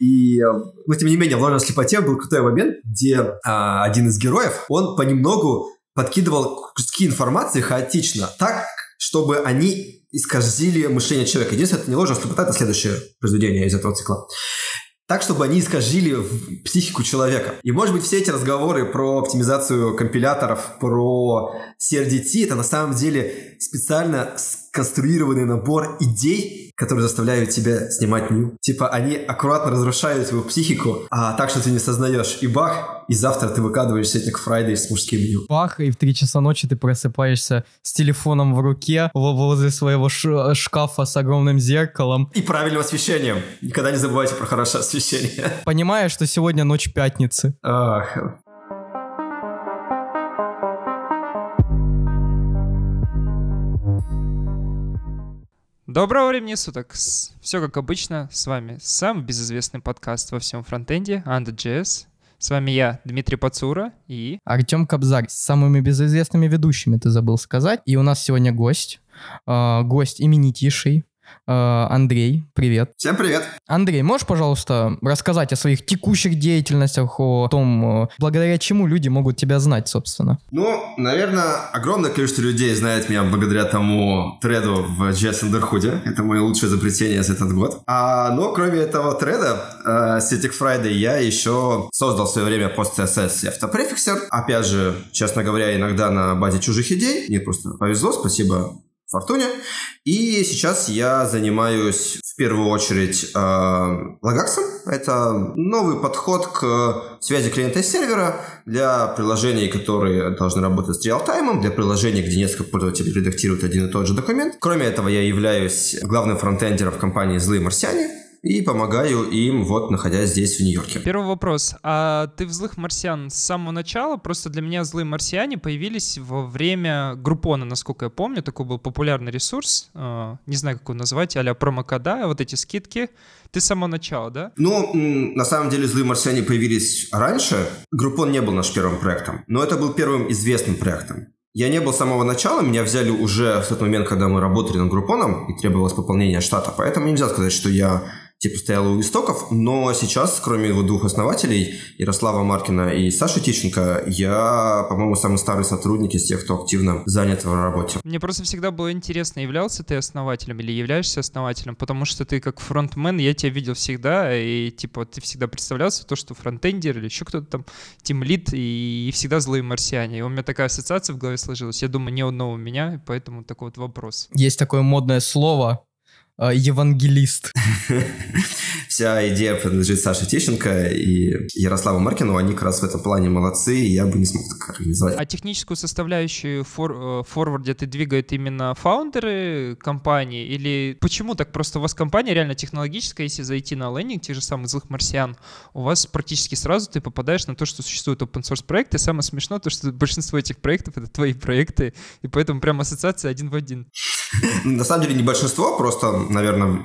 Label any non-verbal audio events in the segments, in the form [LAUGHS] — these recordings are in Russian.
И, ну, тем не менее, в ложной слепоте был крутой момент, где а, один из героев, он понемногу подкидывал куски информации хаотично, так, чтобы они исказили мышление человека. Единственное, это не ложная слепота, это следующее произведение из этого цикла так, чтобы они искажили психику человека. И, может быть, все эти разговоры про оптимизацию компиляторов, про CRDT, это на самом деле специально сконструированный набор идей, которые заставляют тебя снимать ню. Типа, они аккуратно разрушают твою психику, а так, что ты не сознаешь. И бах, и завтра ты выкладываешь сетник Friday с мужским ню. Бах, и в 3 часа ночи ты просыпаешься с телефоном в руке возле своего шкафа с огромным зеркалом. И правильным освещением. Никогда не забывайте про хорошее освещение. Понимаешь, что сегодня ночь пятницы. Ах, Доброго времени суток. Все как обычно, с вами самый безызвестный подкаст во всем фронтенде, Anda.js. С вами я, Дмитрий Пацура и... Артем Кобзарь. С самыми безызвестными ведущими ты забыл сказать. И у нас сегодня гость. Э, гость именитейший. Э, Андрей, привет. Всем привет. Андрей, можешь, пожалуйста, рассказать о своих текущих деятельностях, о том, э, благодаря чему люди могут тебя знать, собственно? Ну, наверное, огромное количество людей знает меня благодаря тому треду в JS Underhood. Это мое лучшее изобретение за этот год. А, но кроме этого треда, э, Static Friday, я еще создал в свое время пост CSS автопрефиксер. Опять же, честно говоря, иногда на базе чужих идей. Мне просто повезло, спасибо Фортуне. И сейчас я занимаюсь в первую очередь э, Lagax. Это новый подход к связи клиента и сервера для приложений, которые должны работать с реал-таймом, для приложений, где несколько пользователей редактируют один и тот же документ. Кроме этого, я являюсь главным фронтендером в компании «Злые марсиане», и помогаю им, вот, находясь здесь, в Нью-Йорке. Первый вопрос. А ты в «Злых марсиан» с самого начала? Просто для меня «Злые марсиане» появились во время Группона, насколько я помню. Такой был популярный ресурс. Э, не знаю, как его назвать, а-ля промокода, вот эти скидки. Ты с самого начала, да? Ну, на самом деле «Злые марсиане» появились раньше. Группон не был нашим первым проектом, но это был первым известным проектом. Я не был с самого начала, меня взяли уже в тот момент, когда мы работали над Группоном и требовалось пополнение штата, поэтому нельзя сказать, что я типа стоял у истоков, но сейчас, кроме его двух основателей, Ярослава Маркина и Саши Тищенко, я, по-моему, самый старый сотрудник из тех, кто активно занят в работе. Мне просто всегда было интересно, являлся ты основателем или являешься основателем, потому что ты как фронтмен, я тебя видел всегда, и типа ты всегда представлялся то, что фронтендер или еще кто-то там, тимлит, и, и всегда злые марсиане. И у меня такая ассоциация в голове сложилась. Я думаю, не одного у меня, и поэтому такой вот вопрос. Есть такое модное слово евангелист. [LAUGHS] Вся идея принадлежит Саше Тищенко и Ярославу Маркину. Они как раз в этом плане молодцы, и я бы не смог так организовать. А техническую составляющую фор э, форварде ты двигают именно фаундеры компании? Или почему так? Просто у вас компания реально технологическая, если зайти на лендинг тех же самых злых марсиан, у вас практически сразу ты попадаешь на то, что существуют open source проекты. Самое смешное то, что большинство этих проектов — это твои проекты, и поэтому прям ассоциация один в один. [LAUGHS] На самом деле не большинство, просто, наверное,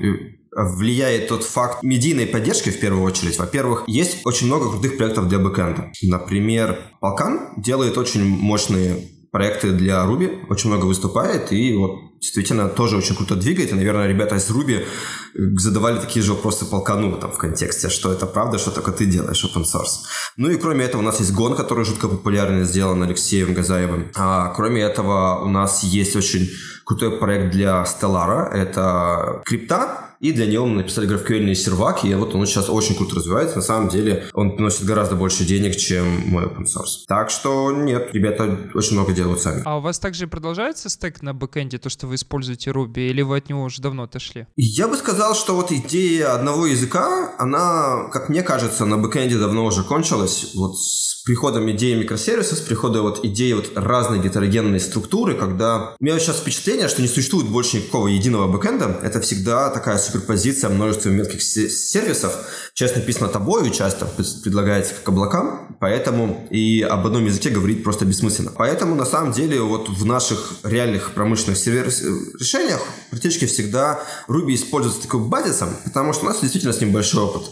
влияет тот факт медийной поддержки в первую очередь. Во-первых, есть очень много крутых проектов для бэкэнда. Например, Полкан делает очень мощные проекты для Ruby, очень много выступает, и вот действительно тоже очень круто двигает. И, наверное, ребята из Ruby задавали такие же вопросы полкану там в контексте, что это правда, что только ты делаешь open source. Ну и кроме этого у нас есть гон, который жутко популярный, сделан Алексеем Газаевым. А кроме этого у нас есть очень крутой проект для Stellar а. Это крипта, и для него мы написали GraphQL сервак, и вот он сейчас очень круто развивается. На самом деле он приносит гораздо больше денег, чем мой open source. Так что нет, ребята очень много делают сами. А у вас также продолжается стек на бэкэнде, то, что вы используете Ruby, или вы от него уже давно отошли? Я бы сказал, что вот идея одного языка, она, как мне кажется, на бэкэнде давно уже кончилась. Вот с приходом идеи микросервисов, с приходом вот идеи вот разной гетерогенной структуры, когда у меня сейчас впечатление, что не существует больше никакого единого бэкэнда. Это всегда такая суперпозиция множества мелких сервисов. Часто написано тобой, часто предлагается как облакам, поэтому и об одном языке говорить просто бессмысленно. Поэтому на самом деле вот в наших реальных промышленных сервис решениях практически всегда Ruby используется таким базисом, потому что у нас действительно с ним большой опыт.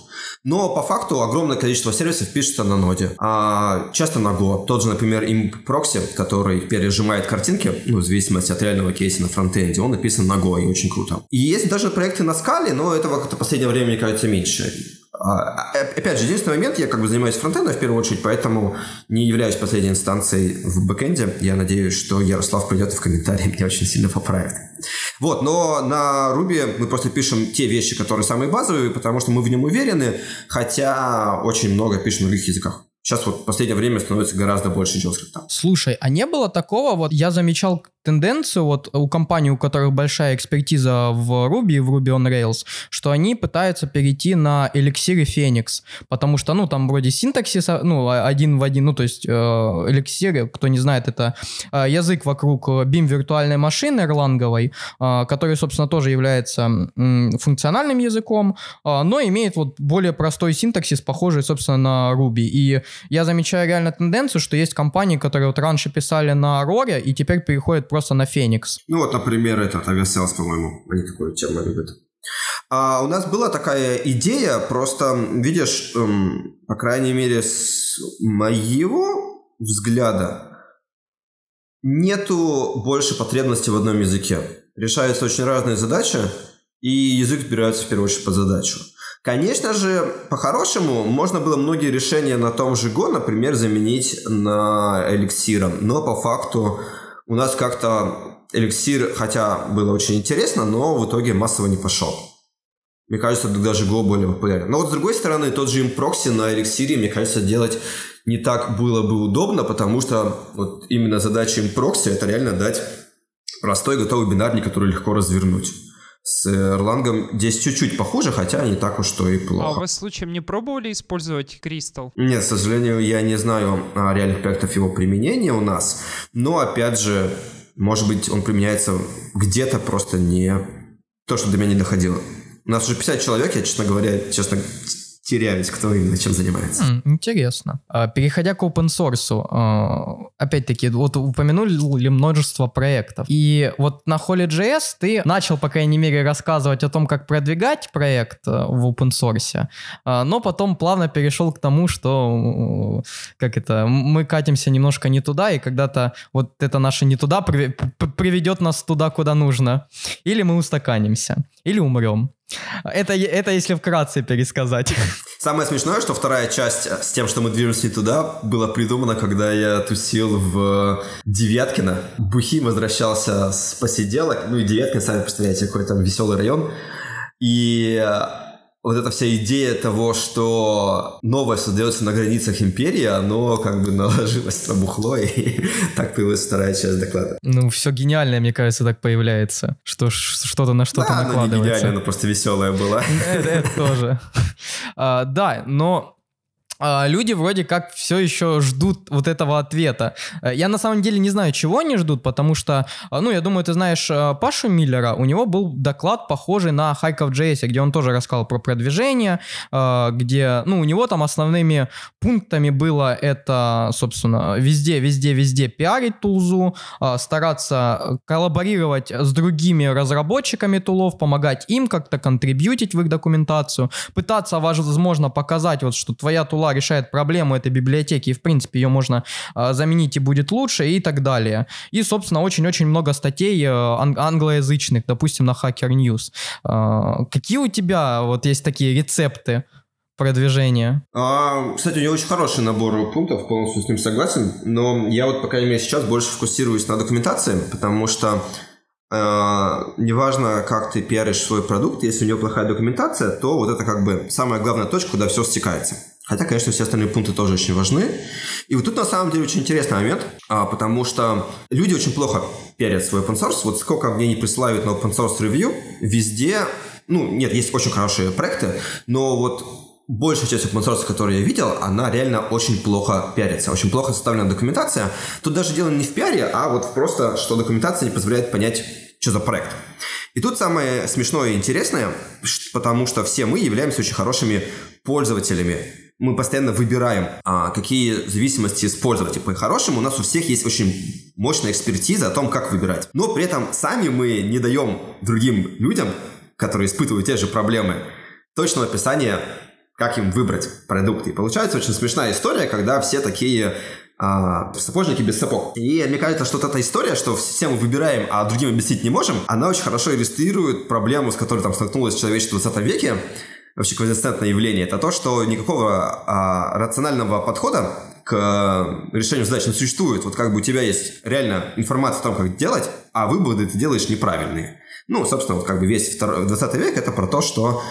Но по факту огромное количество сервисов пишется на ноде, а часто на Go. Тот же, например, imp proxy, который пережимает картинки, ну, в зависимости от реального кейса на фронтенде, он написан на Go и очень круто. И есть даже проекты на скале, но этого как-то в последнее время, мне кажется, меньше. А, э, опять же, единственный момент, я как бы занимаюсь фронтендом в первую очередь, поэтому не являюсь последней инстанцией в бэкенде. Я надеюсь, что Ярослав придет в комментарии меня очень сильно поправит. Вот, но на Ruby мы просто пишем те вещи, которые самые базовые, потому что мы в нем уверены, хотя очень много пишем на других языках. Сейчас вот в последнее время становится гораздо больше JavaScript. Слушай, а не было такого, вот я замечал тенденцию вот у компаний, у которых большая экспертиза в Ruby, в Ruby on Rails, что они пытаются перейти на Elixir и Phoenix, потому что, ну, там вроде синтаксис, ну, один в один, ну, то есть э, Elixir, кто не знает, это э, язык вокруг BIM виртуальной машины эрланговой, э, который, собственно, тоже является э, функциональным языком, э, но имеет вот более простой синтаксис, похожий, собственно, на Ruby. И я замечаю реально тенденцию, что есть компании, которые вот раньше писали на Rory и теперь переходят просто на Феникс. Ну вот, например, этот Aviasales, по-моему, они такую тему любят. А у нас была такая идея, просто, видишь, эм, по крайней мере, с моего взгляда, нету больше потребности в одном языке. Решаются очень разные задачи, и язык избирается в первую очередь под задачу. Конечно же, по-хорошему, можно было многие решения на том же Go, например, заменить на эликсиром, но по факту у нас как-то эликсир, хотя было очень интересно, но в итоге массово не пошел. Мне кажется, даже Go более популярен. Но вот с другой стороны, тот же импрокси на эликсире, мне кажется, делать не так было бы удобно, потому что вот именно задача импрокси это реально дать простой готовый бинарник, который легко развернуть. С Erlang здесь чуть-чуть похуже, хотя не так уж что и плохо. А вы случаем не пробовали использовать Crystal? Нет, к сожалению, я не знаю а, реальных проектов его применения у нас. Но, опять же, может быть, он применяется где-то просто не то, что до меня не доходило. У нас уже 50 человек, я, честно говоря, честно теряюсь, кто именно чем занимается. Интересно. А, переходя к open source, а, опять-таки, вот упомянули множество проектов. И вот на Holy.js ты начал, по крайней мере, рассказывать о том, как продвигать проект э, в open source, а, но потом плавно перешел к тому, что как это, мы катимся немножко не туда, и когда-то вот это наше не туда приведет нас туда, куда нужно. Или мы устаканимся, или умрем. Это, это если вкратце пересказать. Самое смешное, что вторая часть с тем, что мы движемся туда, была придумана, когда я тусил в Девяткино. Бухим возвращался с посиделок. Ну и Девяткино, сами представляете, какой там веселый район. И вот эта вся идея того, что новое создается на границах империи, оно как бы наложилось на бухло, [LAUGHS] и так появилась вторая часть доклада. Ну, все гениальное, мне кажется, так появляется, что что-то на что-то да, накладывается. Да, не гениально, оно просто веселое было. Это, это тоже. [LAUGHS] А, да, но люди вроде как все еще ждут вот этого ответа. Э, я на самом деле не знаю, чего они ждут, потому что, а, ну, я думаю, ты знаешь э, Пашу Миллера, у него был доклад, похожий на Хайков JS, где он тоже рассказал про продвижение, э, где, ну, у него там основными пунктами было это, собственно, везде, везде, везде пиарить тулзу, стараться коллаборировать с другими разработчиками тулов, помогать им как-то контрибьютить в их документацию, пытаться, возможно, показать вот, что твоя тула решает проблему этой библиотеки, и, в принципе, ее можно э, заменить и будет лучше, и так далее. И, собственно, очень-очень много статей э, ан- англоязычных, допустим, на Hacker News. Э, какие у тебя вот есть такие рецепты продвижения? А, кстати, у него очень хороший набор пунктов, полностью с ним согласен, но я вот, по крайней мере, сейчас больше фокусируюсь на документации, потому что неважно, как ты пиаришь свой продукт, если у него плохая документация, то вот это как бы самая главная точка, куда все стекается. Хотя, конечно, все остальные пункты тоже очень важны. И вот тут на самом деле очень интересный момент, а, потому что люди очень плохо пиарят свой open source. Вот сколько мне не присылают на open source review, везде, ну, нет, есть очень хорошие проекты, но вот большая часть open source, которую я видел, она реально очень плохо пиарится, очень плохо составлена документация. Тут даже дело не в пиаре, а вот просто, что документация не позволяет понять, что за проект. И тут самое смешное и интересное, потому что все мы являемся очень хорошими пользователями мы постоянно выбираем, а, какие зависимости использовать. И по-хорошему у нас у всех есть очень мощная экспертиза о том, как выбирать. Но при этом сами мы не даем другим людям, которые испытывают те же проблемы, точного описания, как им выбрать продукты. И получается очень смешная история, когда все такие а, сапожники без сапог. И мне кажется, что вот эта история, что все мы выбираем, а другим объяснить не можем, она очень хорошо иллюстрирует проблему, с которой там столкнулось человечество в 20 веке, вообще консистентное явление, это то, что никакого а, рационального подхода к решению задач не существует. Вот как бы у тебя есть реально информация о том, как делать, а выводы ты делаешь неправильные. Ну, собственно, вот как бы весь 20 век это про то, что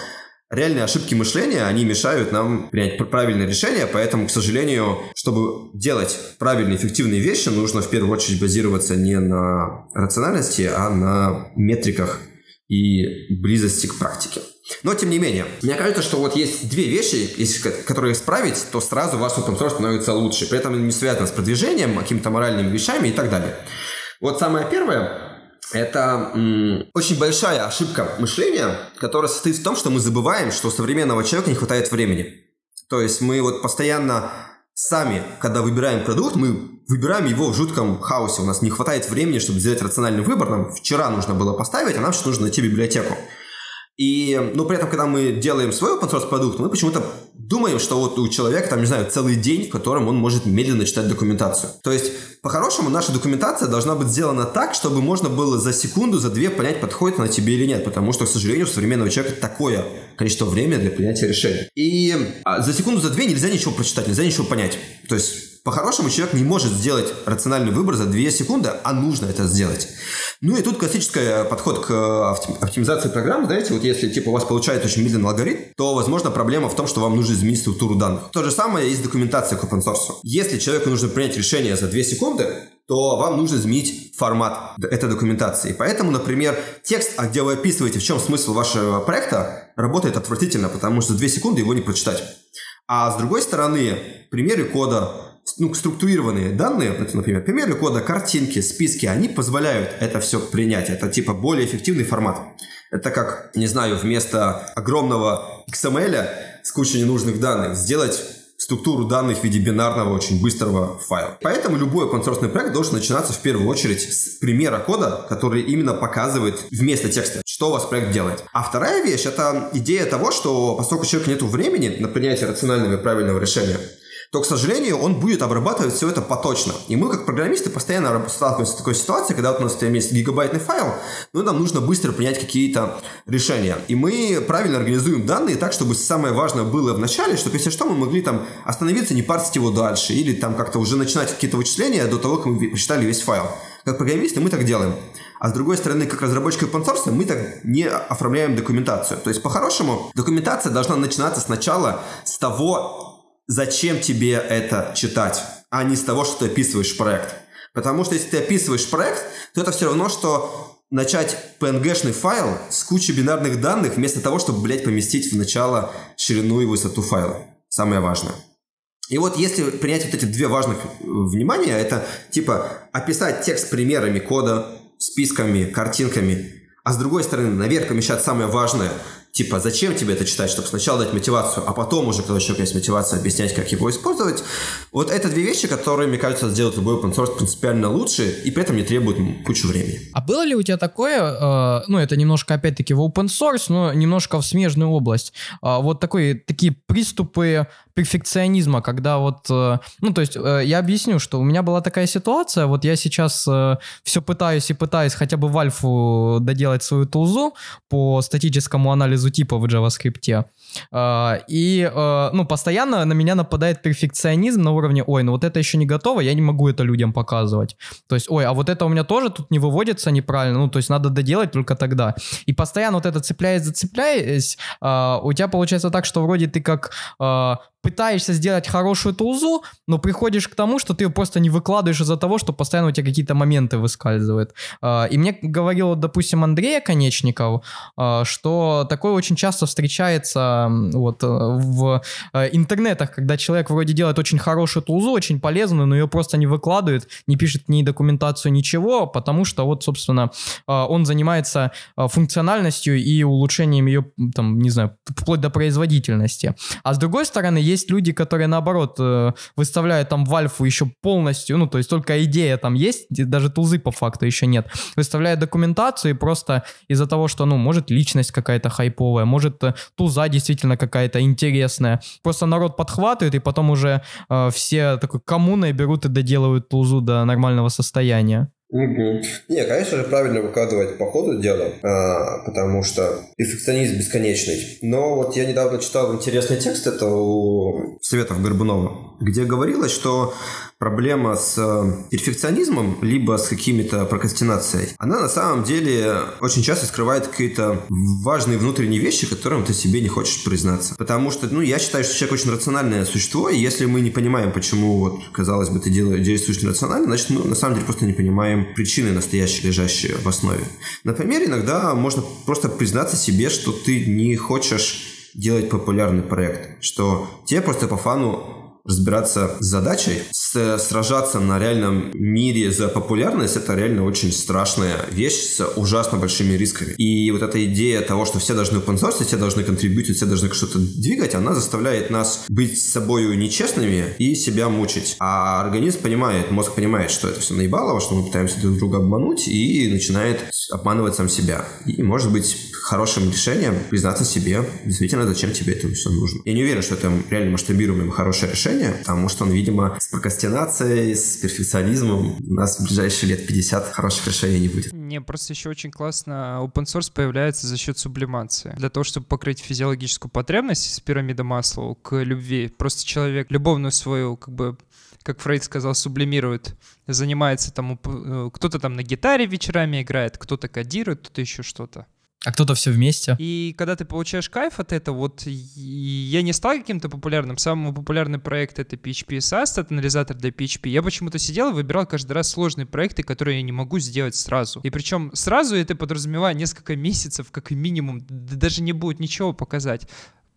реальные ошибки мышления, они мешают нам принять правильное решение, поэтому, к сожалению, чтобы делать правильные, эффективные вещи, нужно в первую очередь базироваться не на рациональности, а на метриках и близости к практике. Но, тем не менее, мне кажется, что вот есть две вещи, если, которые исправить, то сразу ваш open source становится лучше. При этом не связано с продвижением, какими-то моральными вещами и так далее. Вот самое первое, это м, очень большая ошибка мышления, которая состоит в том, что мы забываем, что у современного человека не хватает времени. То есть мы вот постоянно сами, когда выбираем продукт, мы выбираем его в жутком хаосе. У нас не хватает времени, чтобы сделать рациональный выбор. Нам вчера нужно было поставить, а нам сейчас нужно найти библиотеку. И, ну, при этом, когда мы делаем свой open source продукт, мы почему-то думаем, что вот у человека, там, не знаю, целый день, в котором он может медленно читать документацию. То есть, по-хорошему, наша документация должна быть сделана так, чтобы можно было за секунду, за две понять, подходит она тебе или нет. Потому что, к сожалению, у современного человека такое количество времени для принятия решений. И а, за секунду, за две нельзя ничего прочитать, нельзя ничего понять. То есть, по-хорошему человек не может сделать рациональный выбор за 2 секунды, а нужно это сделать. Ну и тут классический э, подход к э, оптимизации программ. Знаете, вот если типа у вас получается очень медленный алгоритм, то, возможно, проблема в том, что вам нужно изменить структуру данных. То же самое есть документация к open source. Если человеку нужно принять решение за 2 секунды, то вам нужно изменить формат этой документации. Поэтому, например, текст, а где вы описываете, в чем смысл вашего проекта, работает отвратительно, потому что за 2 секунды его не прочитать. А с другой стороны, примеры кода, ну, структурированные данные, например, примеры кода, картинки, списки, они позволяют это все принять. Это типа более эффективный формат. Это как, не знаю, вместо огромного XML с кучей ненужных данных сделать структуру данных в виде бинарного, очень быстрого файла. Поэтому любой open проект должен начинаться в первую очередь с примера кода, который именно показывает вместо текста, что у вас проект делает. А вторая вещь — это идея того, что поскольку у человека нет времени на принятие рационального и правильного решения, то, к сожалению, он будет обрабатывать все это поточно. И мы, как программисты, постоянно сталкиваемся с такой ситуацией, когда вот у нас есть гигабайтный файл, но нам нужно быстро принять какие-то решения. И мы правильно организуем данные так, чтобы самое важное было в начале, чтобы, если что, мы могли там остановиться, не парсить его дальше, или там как-то уже начинать какие-то вычисления до того, как мы посчитали весь файл. Как программисты мы так делаем. А с другой стороны, как разработчик open source, мы так не оформляем документацию. То есть, по-хорошему, документация должна начинаться сначала с того, зачем тебе это читать, а не с того, что ты описываешь проект. Потому что если ты описываешь проект, то это все равно, что начать PNG-шный файл с кучей бинарных данных вместо того, чтобы, блядь, поместить в начало ширину и высоту файла. Самое важное. И вот если принять вот эти две важных э, внимания, это типа описать текст примерами кода, списками, картинками, а с другой стороны наверх помещать самое важное, типа, зачем тебе это читать, чтобы сначала дать мотивацию, а потом уже, когда у человека есть мотивация, объяснять, как его использовать. Вот это две вещи, которые, мне кажется, сделают любой open source принципиально лучше и при этом не требуют кучу времени. А было ли у тебя такое, э, ну, это немножко, опять-таки, в open source, но немножко в смежную область, э, вот такой, такие приступы перфекционизма, когда вот, э, ну, то есть э, я объясню, что у меня была такая ситуация, вот я сейчас э, все пытаюсь и пытаюсь хотя бы в альфу доделать свою тулзу по статическому анализу типа в JavaScript, и, ну, постоянно на меня нападает перфекционизм на уровне, ой, ну вот это еще не готово, я не могу это людям показывать. То есть, ой, а вот это у меня тоже тут не выводится неправильно, ну, то есть надо доделать только тогда. И постоянно вот это цепляясь, зацепляясь, у тебя получается так, что вроде ты как пытаешься сделать хорошую тулзу, но приходишь к тому, что ты ее просто не выкладываешь из-за того, что постоянно у тебя какие-то моменты выскальзывают. И мне говорил, допустим, Андрей Конечников, что такое очень часто встречается вот э, в э, интернетах, когда человек вроде делает очень хорошую тулзу, очень полезную, но ее просто не выкладывает, не пишет ни документацию, ничего, потому что вот, собственно, э, он занимается функциональностью и улучшением ее, там, не знаю, вплоть до производительности. А с другой стороны, есть люди, которые наоборот э, выставляют там в альфу еще полностью, ну то есть только идея там есть, даже тулзы по факту еще нет. Выставляют документацию и просто из-за того, что, ну, может личность какая-то хайповая, может э, тулза действительно какая-то интересная. Просто народ подхватывает и потом уже э, все такой коммуной берут и доделывают тулзу до нормального состояния. Угу. Не, конечно же, правильно выкладывать по ходу дела, а, потому что перфекционизм бесконечный. Но вот я недавно читал интересный текст, это у Советов Горбунова, где говорилось, что проблема с э, перфекционизмом, либо с какими-то прокрастинацией, она на самом деле очень часто скрывает какие-то важные внутренние вещи, которым ты себе не хочешь признаться. Потому что, ну, я считаю, что человек очень рациональное существо, и если мы не понимаем, почему, вот, казалось бы, ты делаешь, действуешь нерационально, значит, мы на самом деле просто не понимаем причины настоящие, лежащие в основе. Например, иногда можно просто признаться себе, что ты не хочешь делать популярный проект, что тебе просто по фану разбираться с задачей, с, сражаться на реальном мире за популярность, это реально очень страшная вещь с ужасно большими рисками. И вот эта идея того, что все должны open все должны контрибьютить, все должны что-то двигать, она заставляет нас быть с собой нечестными и себя мучить. А организм понимает, мозг понимает, что это все наебалово, что мы пытаемся друг друга обмануть и начинает обманывать сам себя. И может быть хорошим решением признаться себе, действительно, зачем тебе это все нужно. Я не уверен, что это реально масштабируемое хорошее решение, решение, потому что он, видимо, с прокрастинацией, с перфекционизмом у нас в ближайшие лет 50 хороших решений не будет. Не, просто еще очень классно open source появляется за счет сублимации. Для того, чтобы покрыть физиологическую потребность с пирамиды масла к любви, просто человек любовную свою, как бы, как Фрейд сказал, сублимирует, занимается там, э, кто-то там на гитаре вечерами играет, кто-то кодирует, кто-то еще что-то. А кто-то все вместе. И когда ты получаешь кайф от этого, вот я не стал каким-то популярным. Самый популярный проект это PHP SAS, это анализатор для PHP. Я почему-то сидел и выбирал каждый раз сложные проекты, которые я не могу сделать сразу. И причем сразу это подразумевает несколько месяцев, как минимум, даже не будет ничего показать.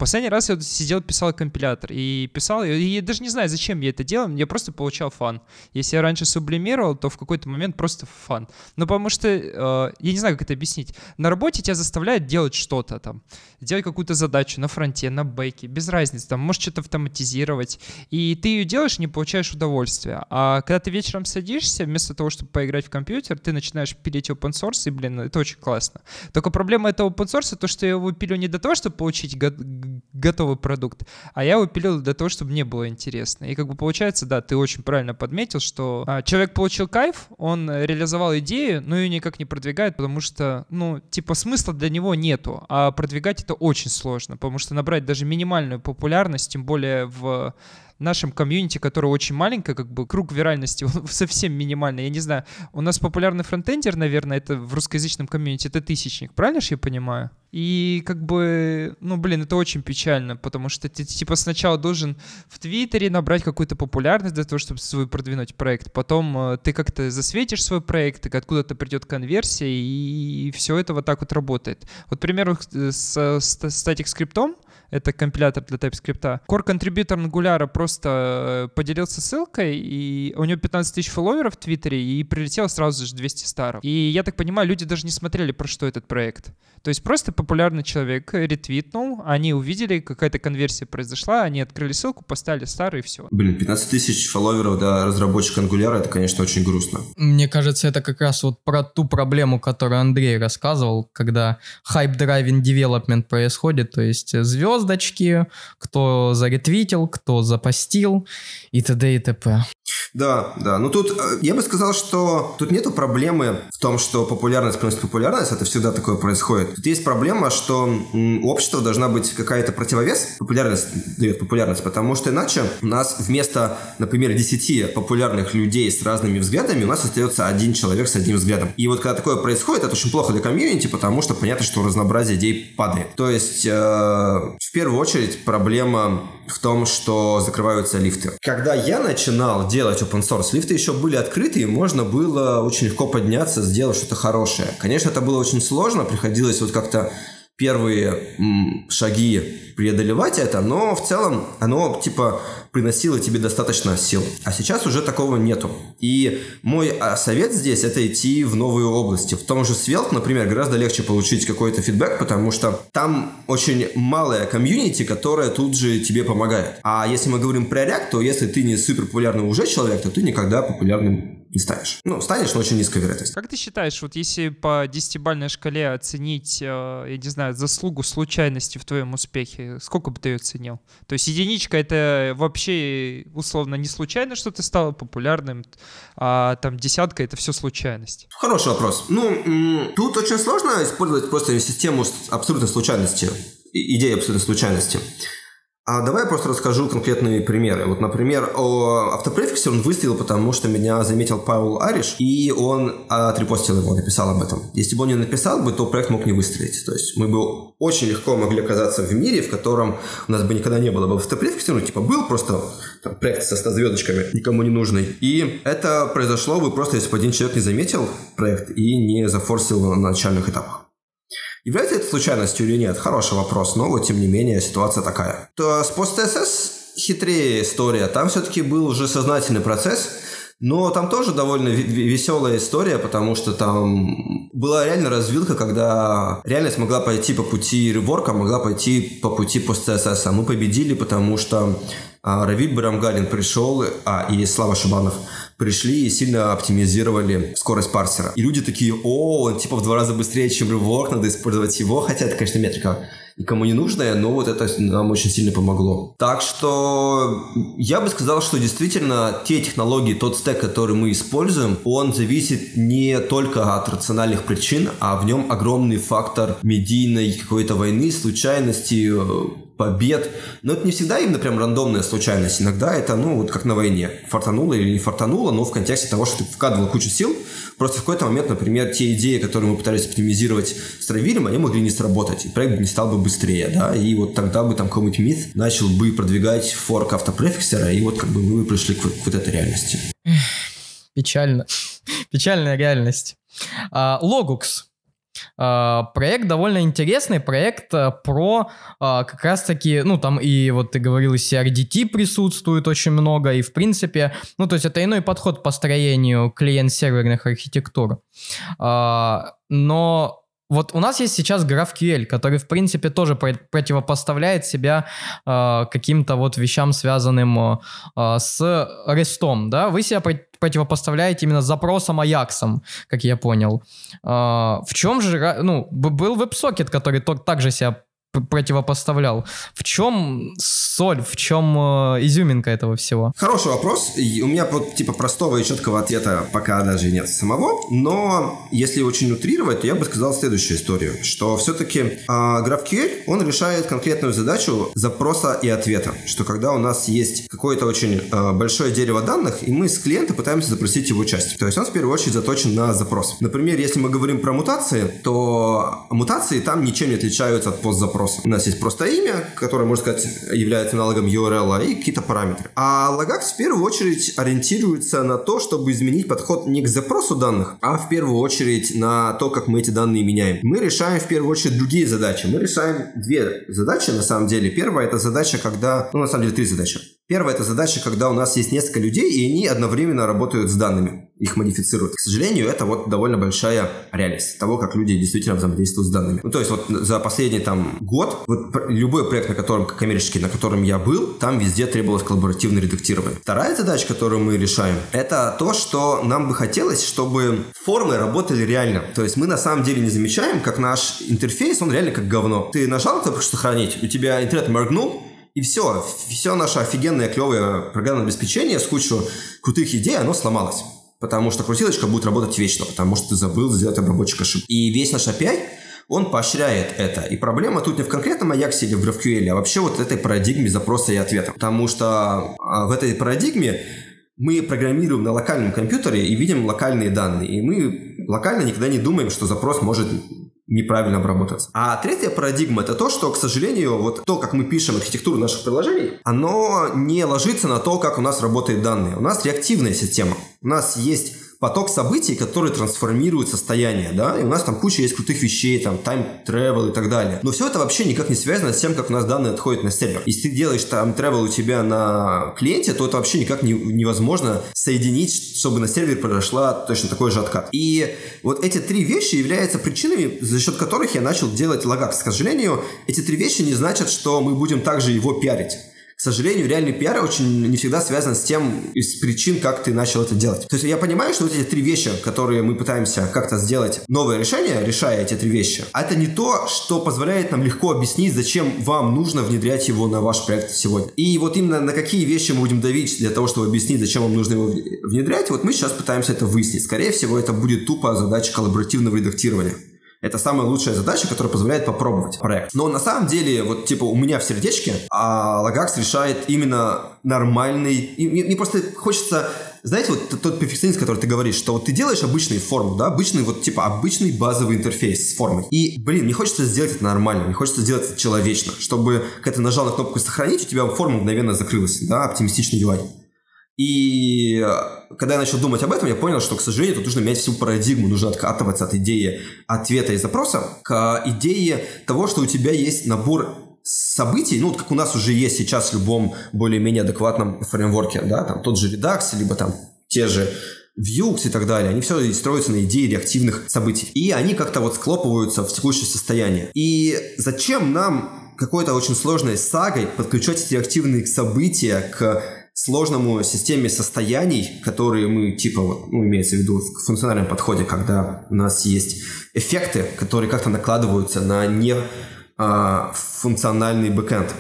Последний раз я сидел, писал компилятор. И писал, и я даже не знаю, зачем я это делал, я просто получал фан. Если я раньше сублимировал, то в какой-то момент просто фан. Ну, потому что, э, я не знаю, как это объяснить. На работе тебя заставляют делать что-то там. Делать какую-то задачу на фронте, на бэке, без разницы. Там, можешь что-то автоматизировать. И ты ее делаешь, не получаешь удовольствия. А когда ты вечером садишься, вместо того, чтобы поиграть в компьютер, ты начинаешь пилить open source, и, блин, это очень классно. Только проблема этого open source, то, что я его пилю не для того, чтобы получить готовый продукт, а я его пилил для того, чтобы мне было интересно. И как бы получается, да, ты очень правильно подметил, что а, человек получил кайф, он реализовал идею, но ее никак не продвигает, потому что, ну, типа смысла для него нету, а продвигать это очень сложно, потому что набрать даже минимальную популярность, тем более в нашем комьюнити, которое очень маленькое, как бы круг виральности [LAUGHS] совсем минимальный. Я не знаю, у нас популярный фронтендер, наверное, это в русскоязычном комьюнити, это тысячник, правильно же я понимаю? И как бы, ну, блин, это очень печально, потому что ты, типа, сначала должен в Твиттере набрать какую-то популярность для того, чтобы свой продвинуть проект. Потом э, ты как-то засветишь свой проект, откуда-то придет конверсия, и все это вот так вот работает. Вот, к примеру, с, с Static скриптом, это компилятор для TypeScript. Core контрибьютор Angular просто э, поделился ссылкой, и у него 15 тысяч фолловеров в Твиттере, и прилетело сразу же 200 старов. И я так понимаю, люди даже не смотрели, про что этот проект. То есть просто популярный человек ретвитнул, они увидели, какая-то конверсия произошла, они открыли ссылку, поставили старый и все. Блин, 15 тысяч фолловеров, да, разработчик Angular, это, конечно, очень грустно. Мне кажется, это как раз вот про ту проблему, которую Андрей рассказывал, когда hype-driving development происходит, то есть звезд звездочки, кто заретвитил, кто запостил и т.д. и т.п. Да, да. Ну тут э, я бы сказал, что тут нету проблемы в том, что популярность приносит популярность. Это всегда такое происходит. Тут есть проблема, что у общества должна быть какая-то противовес. Популярность дает популярность, потому что иначе у нас вместо, например, 10 популярных людей с разными взглядами у нас остается один человек с одним взглядом. И вот когда такое происходит, это очень плохо для комьюнити, потому что понятно, что разнообразие идей падает. То есть, э, в первую очередь, проблема в том, что закрываются лифты. Когда я начинал делать open source, лифты еще были открыты, и можно было очень легко подняться, сделать что-то хорошее. Конечно, это было очень сложно, приходилось вот как-то первые шаги преодолевать это, но в целом оно типа приносило тебе достаточно сил. А сейчас уже такого нету. И мой а, совет здесь это идти в новые области. В том же Svelte, например, гораздо легче получить какой-то фидбэк, потому что там очень малая комьюнити, которая тут же тебе помогает. А если мы говорим про React, то если ты не супер популярный уже человек, то ты никогда популярным не станешь. Ну, станешь, но очень низкая вероятность. Как ты считаешь, вот если по десятибальной шкале оценить, э, я не знаю, заслугу случайности в твоем успехе, сколько бы ты ее оценил? То есть единичка — это вообще условно не случайно, что ты стал популярным, а там десятка — это все случайность. Хороший вопрос. Ну, тут очень сложно использовать просто систему абсолютной случайности, идею абсолютной случайности. А давай я просто расскажу конкретные примеры. Вот, например, о автопрефиксе он выстрелил, потому что меня заметил Павел Ариш, и он отрепостил его, написал об этом. Если бы он не написал бы, то проект мог не выстрелить. То есть мы бы очень легко могли оказаться в мире, в котором у нас бы никогда не было бы автопрефикса, ну, типа, был просто там, проект со 100 звездочками, никому не нужный. И это произошло бы просто, если бы один человек не заметил проект и не зафорсил на начальных этапах. Является это случайностью или нет? Хороший вопрос, но вот тем не менее ситуация такая. То с PostSS хитрее история. Там все-таки был уже сознательный процесс, но там тоже довольно веселая история, потому что там была реально развилка, когда реальность могла пойти по пути реворка, могла пойти по пути PostCSS. А мы победили, потому что а, Равиль Барамгалин пришел, а, и Слава Шабанов – пришли и сильно оптимизировали скорость парсера. И люди такие, о, он типа в два раза быстрее, чем Rework, надо использовать его, хотя это, конечно, метрика никому не нужная, но вот это нам очень сильно помогло. Так что я бы сказал, что действительно те технологии, тот стек, который мы используем, он зависит не только от рациональных причин, а в нем огромный фактор медийной какой-то войны, случайности, побед. Но это не всегда именно прям рандомная случайность. Иногда это, ну, вот как на войне. Фартануло или не фартануло, но в контексте того, что ты вкладывал кучу сил, просто в какой-то момент, например, те идеи, которые мы пытались оптимизировать с Травилем, они могли не сработать, и проект не стал бы быстрее, да, и вот тогда бы там какой-нибудь миф начал бы продвигать форк автопрефиксера, и вот как бы мы пришли к, к вот этой реальности. Печально. [LAUGHS] Печальная реальность. А, Logux. Uh, проект довольно интересный, проект uh, про uh, как раз-таки, ну там и вот ты говорил, и CRDT присутствует очень много, и в принципе, ну то есть это иной подход к построению клиент-серверных архитектур. Но вот у нас есть сейчас GraphQL, который, в принципе, тоже противопоставляет себя э, каким-то вот вещам, связанным э, с REST, да? Вы себя противопоставляете именно запросом Аяксом, как я понял. Э, в чем же, ну, был WebSocket, который также себя противопоставлял. В чем соль, в чем э, изюминка этого всего? Хороший вопрос. И у меня вот типа простого и четкого ответа пока даже нет самого, но если очень утрировать, то я бы сказал следующую историю, что все-таки э, GraphQL, он решает конкретную задачу запроса и ответа, что когда у нас есть какое-то очень э, большое дерево данных, и мы с клиента пытаемся запросить его часть. То есть он в первую очередь заточен на запрос. Например, если мы говорим про мутации, то мутации там ничем не отличаются от постзапроса запроса. У нас есть просто имя, которое, можно сказать, является аналогом URL, и какие-то параметры. А Lagax в первую очередь ориентируется на то, чтобы изменить подход не к запросу данных, а в первую очередь на то, как мы эти данные меняем. Мы решаем в первую очередь другие задачи. Мы решаем две задачи на самом деле. Первая это задача, когда... Ну, на самом деле, три задачи. Первая – это задача, когда у нас есть несколько людей, и они одновременно работают с данными, их модифицируют. К сожалению, это вот довольно большая реальность того, как люди действительно взаимодействуют с данными. Ну, то есть вот за последний там год, вот любой проект, на котором, коммерческий, на котором я был, там везде требовалось коллаборативное редактирование. Вторая задача, которую мы решаем, это то, что нам бы хотелось, чтобы формы работали реально. То есть мы на самом деле не замечаем, как наш интерфейс, он реально как говно. Ты нажал кнопку «Сохранить», у тебя интернет моргнул, и все, все наше офигенное, клевое программное обеспечение с кучей крутых идей, оно сломалось. Потому что крутилочка будет работать вечно, потому что ты забыл сделать обработчик ошибок. И весь наш API, он поощряет это. И проблема тут не в конкретном Ajax или в GraphQL, а вообще вот этой парадигме запроса и ответа. Потому что а, в этой парадигме мы программируем на локальном компьютере и видим локальные данные. И мы локально никогда не думаем, что запрос может неправильно обработаться. А третья парадигма это то, что, к сожалению, вот то, как мы пишем архитектуру наших приложений, оно не ложится на то, как у нас работают данные. У нас реактивная система. У нас есть поток событий, которые трансформируют состояние, да, и у нас там куча есть крутых вещей, там, travel и так далее. Но все это вообще никак не связано с тем, как у нас данные отходят на сервер. Если ты делаешь travel у тебя на клиенте, то это вообще никак не, невозможно соединить, чтобы на сервере произошла точно такой же откат. И вот эти три вещи являются причинами, за счет которых я начал делать логак. К сожалению, эти три вещи не значат, что мы будем также его пиарить. Сожалению, реальный пиар очень не всегда связан с тем, из причин, как ты начал это делать. То есть я понимаю, что вот эти три вещи, которые мы пытаемся как-то сделать новое решение, решая эти три вещи, это не то, что позволяет нам легко объяснить, зачем вам нужно внедрять его на ваш проект сегодня. И вот именно на какие вещи мы будем давить для того, чтобы объяснить, зачем вам нужно его внедрять, вот мы сейчас пытаемся это выяснить. Скорее всего, это будет тупо задача коллаборативного редактирования. Это самая лучшая задача, которая позволяет попробовать проект. Но на самом деле, вот типа у меня в сердечке, а Lagax решает именно нормальный... И мне, мне просто хочется знаете, вот тот перфекционист, который ты говоришь, что вот ты делаешь обычную форму, да, обычный вот типа обычный базовый интерфейс с формой. И, блин, мне хочется сделать это нормально, мне хочется сделать это человечно, чтобы, когда ты нажал на кнопку «Сохранить», у тебя форма мгновенно закрылась, да, оптимистичный UI. И э, когда я начал думать об этом, я понял, что, к сожалению, тут нужно менять всю парадигму, нужно откатываться от идеи ответа и запроса к идее того, что у тебя есть набор событий, ну, вот как у нас уже есть сейчас в любом более-менее адекватном фреймворке, да, там тот же Redux, либо там те же Vue и так далее, они все строятся на идее реактивных событий. И они как-то вот склопываются в текущее состояние. И зачем нам какой-то очень сложной сагой подключать эти реактивные события к сложному системе состояний, которые мы, типа, вот, ну, имеется в виду в функциональном подходе, когда у нас есть эффекты, которые как-то накладываются на не а, функциональный бэкэнд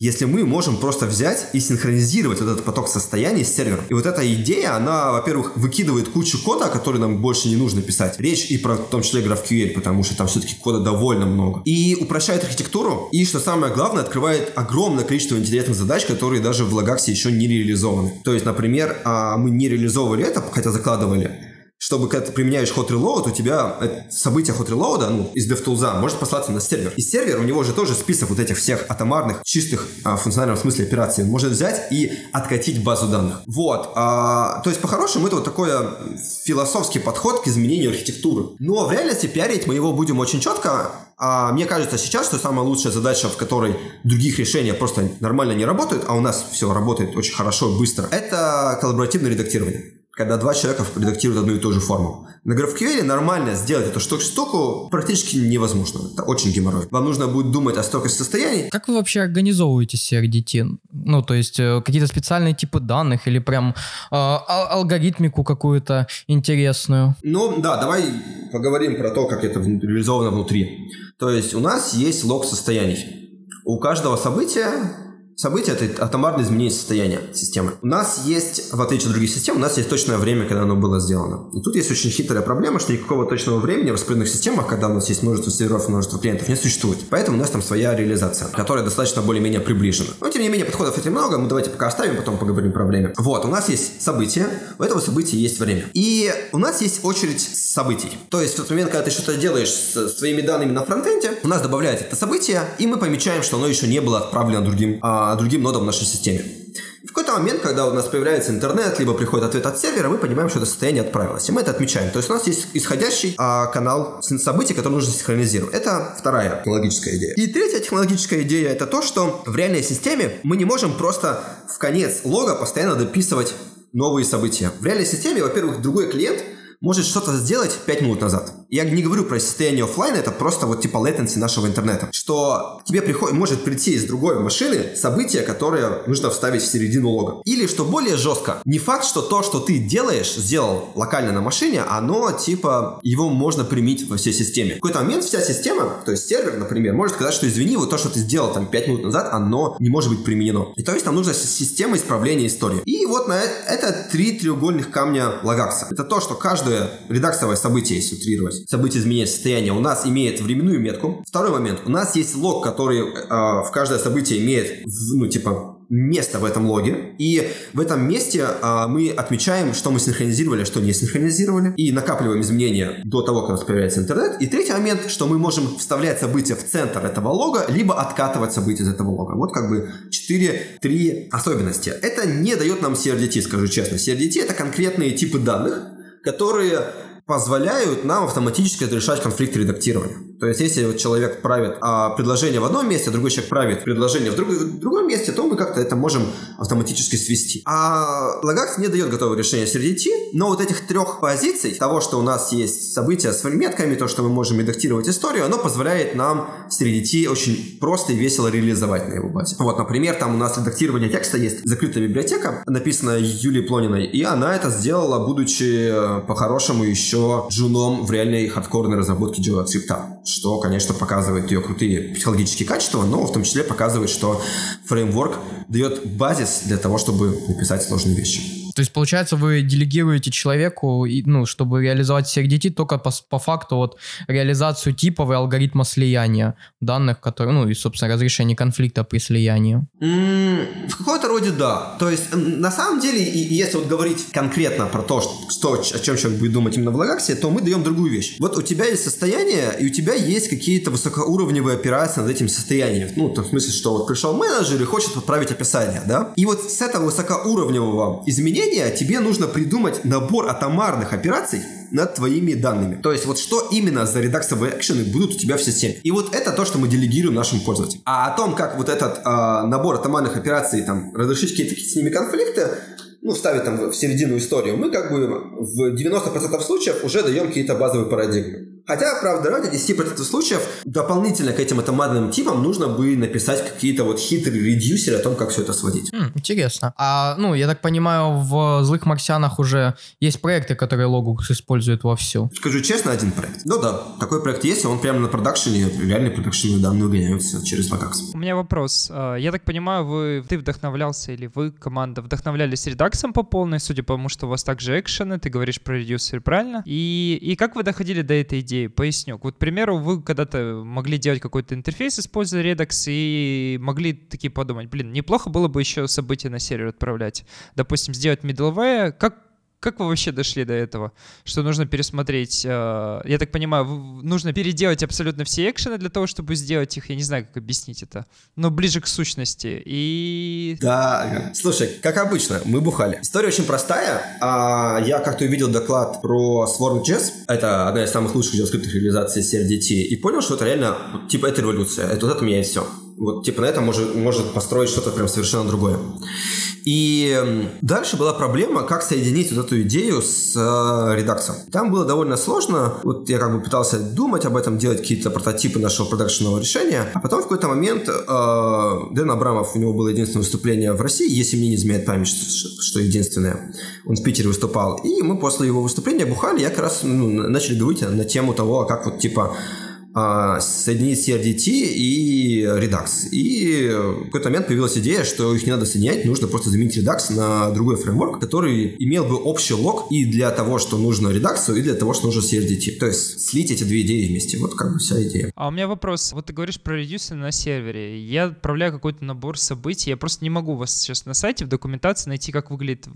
если мы можем просто взять и синхронизировать вот этот поток состояний с сервером. И вот эта идея, она, во-первых, выкидывает кучу кода, который нам больше не нужно писать. Речь и про, в том числе, GraphQL, потому что там все-таки кода довольно много. И упрощает архитектуру, и, что самое главное, открывает огромное количество интересных задач, которые даже в Lagax еще не реализованы. То есть, например, а, мы не реализовывали это, хотя закладывали, чтобы когда ты применяешь hot reload, у тебя событие hot reload, ну, из DevTools может послаться на сервер. И сервер, у него же тоже список вот этих всех атомарных, чистых, а, в функциональном смысле операций. Он может взять и откатить базу данных. Вот. А, то есть, по-хорошему, это вот такой философский подход к изменению архитектуры. Но в реальности пиарить мы его будем очень четко. А мне кажется сейчас, что самая лучшая задача, в которой других решений просто нормально не работают, а у нас все работает очень хорошо быстро, это коллаборативное редактирование когда два человека редактируют одну и ту же форму. На GraphQL нормально сделать эту штуку практически невозможно. Это очень геморрой. Вам нужно будет думать о стойкости состояний. Как вы вообще организовываете CRDT? Ну, то есть э, какие-то специальные типы данных или прям э, алгоритмику какую-то интересную? Ну, да, давай поговорим про то, как это реализовано внутри. То есть у нас есть лог состояний. У каждого события Событие – это атомарное изменение состояния системы. У нас есть, в отличие от других систем, у нас есть точное время, когда оно было сделано. И тут есть очень хитрая проблема, что никакого точного времени в распределенных системах, когда у нас есть множество серверов множество клиентов, не существует. Поэтому у нас там своя реализация, которая достаточно более-менее приближена. Но, тем не менее, подходов этим много, мы давайте пока оставим, потом поговорим про время. Вот, у нас есть событие, у этого события есть время. И у нас есть очередь событий. То есть в тот момент, когда ты что-то делаешь с своими данными на фронтенде, у нас добавляется это событие, и мы помечаем, что оно еще не было отправлено другим а, другим нодам в нашей системе. в какой-то момент, когда у нас появляется интернет, либо приходит ответ от сервера, мы понимаем, что это состояние отправилось. И мы это отмечаем. То есть у нас есть исходящий а, канал событий, который нужно синхронизировать. Это вторая технологическая идея. И третья технологическая идея это то, что в реальной системе мы не можем просто в конец лога постоянно дописывать новые события. В реальной системе, во-первых, другой клиент – может что-то сделать 5 минут назад. Я не говорю про состояние офлайна, это просто вот типа latency нашего интернета. Что тебе приходит, может прийти из другой машины событие, которое нужно вставить в середину лога. Или, что более жестко, не факт, что то, что ты делаешь, сделал локально на машине, оно типа, его можно применить во всей системе. В какой-то момент вся система, то есть сервер, например, может сказать, что извини, вот то, что ты сделал там 5 минут назад, оно не может быть применено. И то есть нам нужна система исправления истории. И вот на это, это три треугольных камня Лагакса. Это то, что каждый каждое редаксовое событие, если утрировать, событие изменения состояния, у нас имеет временную метку. Второй момент. У нас есть лог, который э, в каждое событие имеет, ну, типа, место в этом логе, и в этом месте а, мы отмечаем, что мы синхронизировали, что не синхронизировали, и накапливаем изменения до того, как у нас появляется интернет. И третий момент, что мы можем вставлять события в центр этого лога, либо откатывать события из этого лога. Вот как бы 4-3 особенности. Это не дает нам CRDT, скажу честно. CRDT — это конкретные типы данных, которые позволяют нам автоматически разрешать конфликты редактирования. То есть, если вот человек правит а, предложение в одном месте, а другой человек правит предложение в, друг, в другом месте, то мы как-то это можем автоматически свести. А Lagax не дает готовое решение среди T, но вот этих трех позиций, того, что у нас есть события с метками, то, что мы можем редактировать историю, оно позволяет нам среди T очень просто и весело реализовать на его базе. Вот, например, там у нас редактирование текста есть закрытая библиотека, написанная Юлией Плониной, и она это сделала, будучи э, по-хорошему еще джуном в реальной хардкорной разработке JavaScript что, конечно, показывает ее крутые психологические качества, но в том числе показывает, что фреймворк дает базис для того, чтобы написать сложные вещи. То есть, получается, вы делегируете человеку, ну, чтобы реализовать всех детей, только по, по факту вот реализацию типов и алгоритма слияния данных, которые, ну, и, собственно, разрешение конфликта при слиянии. Mm, в какой-то роде да. То есть, на самом деле, если вот говорить конкретно про то, что, о чем человек будет думать именно в Лагаксе, то мы даем другую вещь. Вот у тебя есть состояние, и у тебя есть какие-то высокоуровневые операции над этим состоянием. Ну, в смысле, что вот пришел менеджер и хочет подправить описание, да? И вот с этого высокоуровневого изменения изменения, тебе нужно придумать набор атомарных операций над твоими данными. То есть вот что именно за редаксовые экшены будут у тебя в системе. И вот это то, что мы делегируем нашим пользователям. А о том, как вот этот э, набор атомарных операций там разрешить какие-то с ними конфликты, ну, вставить там в середину историю, мы как бы в 90% случаев уже даем какие-то базовые парадигмы. Хотя, правда, ради 10% случаев дополнительно к этим атомарным типам нужно бы написать какие-то вот хитрые редюсеры о том, как все это сводить. М, интересно. А, ну, я так понимаю, в «Злых марсианах» уже есть проекты, которые Logos используют вовсю. Скажу честно, один проект. Ну да, такой проект есть, он прямо на продакшене, реальные продакшеновые данные гоняются через Lagax. У меня вопрос. А, я так понимаю, вы, ты вдохновлялся или вы, команда, вдохновлялись редаксом по полной, судя по тому, что у вас также экшены, ты говоришь про редюсер, правильно? И, и как вы доходили до этой идеи? Поясню. Вот, к примеру, вы когда-то могли делать какой-то интерфейс, используя Redux, и могли такие подумать, блин, неплохо было бы еще события на сервер отправлять. Допустим, сделать middleware. Как, как вы вообще дошли до этого? Что нужно пересмотреть, э, я так понимаю, нужно переделать абсолютно все экшены для того, чтобы сделать их, я не знаю, как объяснить это, но ближе к сущности. И... Да, слушай, как обычно, мы бухали. История очень простая. А, я как-то увидел доклад про Swarm.js, это одна из самых лучших JavaScript реализаций CRDT, и понял, что это реально, типа, это революция. Это вот это меняет все. Вот, типа, на этом может, может построить что-то прям совершенно другое. И дальше была проблема, как соединить вот эту идею с э, редакцией. Там было довольно сложно. Вот я как бы пытался думать об этом, делать какие-то прототипы нашего продакшенного решения. А потом в какой-то момент э, Дэн Абрамов, у него было единственное выступление в России, если мне не изменяет память, что, что единственное. Он в Питере выступал. И мы после его выступления бухали, я как раз ну, начали говорить на тему того, как вот типа а, соединить CRDT и Redux. И в какой-то момент появилась идея, что их не надо соединять, нужно просто заменить Redux на другой фреймворк, который имел бы общий лог и для того, что нужно Redux, и для того, что нужно CRDT. То есть слить эти две идеи вместе. Вот как бы вся идея. А у меня вопрос. Вот ты говоришь про редюсер на сервере. Я отправляю какой-то набор событий. Я просто не могу вас сейчас на сайте в документации найти, как выглядит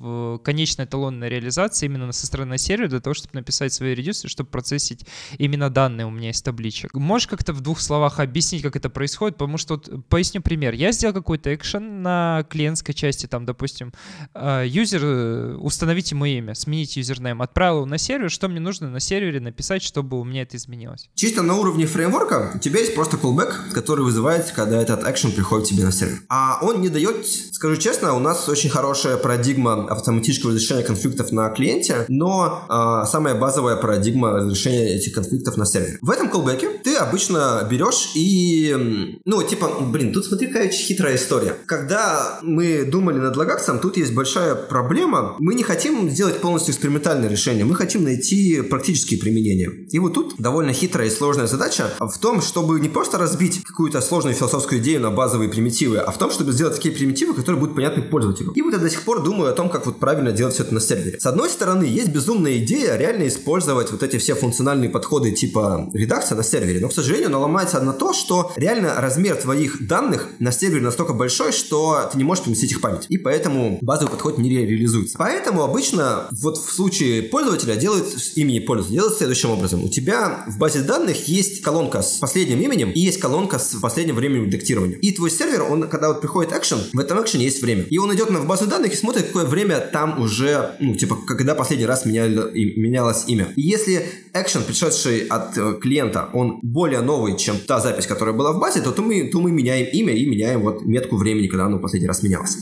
конечная эталонная реализация именно со стороны сервера для того, чтобы написать свои редюсеры, чтобы процессить именно данные у меня из табличек разработчик. Можешь как-то в двух словах объяснить, как это происходит? Потому что, вот, поясню пример. Я сделал какой-то экшен на клиентской части, там, допустим, э, юзер, э, установите мое имя, смените юзернейм, отправил на сервер, что мне нужно на сервере написать, чтобы у меня это изменилось? Чисто на уровне фреймворка у тебя есть просто callback, который вызывается, когда этот экшен приходит тебе на сервер. А он не дает, скажу честно, у нас очень хорошая парадигма автоматического разрешения конфликтов на клиенте, но э, самая базовая парадигма разрешения этих конфликтов на сервере. В этом callback ты обычно берешь и, ну, типа, блин, тут смотри, какая хитрая история. Когда мы думали над лагаксом, тут есть большая проблема. Мы не хотим сделать полностью экспериментальное решение, мы хотим найти практические применения. И вот тут довольно хитрая и сложная задача в том, чтобы не просто разбить какую-то сложную философскую идею на базовые примитивы, а в том, чтобы сделать такие примитивы, которые будут понятны пользователю. И вот я до сих пор думаю о том, как вот правильно делать все это на сервере. С одной стороны, есть безумная идея реально использовать вот эти все функциональные подходы типа редакция на сервере, сервере. Но, к сожалению, она ломается на то, что реально размер твоих данных на сервере настолько большой, что ты не можешь поместить их память. И поэтому базовый подход не реализуется. Поэтому обычно вот в случае пользователя делают с имени пользователя, делают следующим образом. У тебя в базе данных есть колонка с последним именем и есть колонка с последним временем редактирования. И твой сервер, он, когда вот приходит экшен, в этом экшене есть время. И он идет на в базу данных и смотрит, какое время там уже, ну, типа, когда последний раз меняли, менялось имя. И если экшен, пришедший от э, клиента, он более новый, чем та запись, которая была в базе, то, то, мы, то мы меняем имя и меняем вот метку времени, когда оно последний раз менялось.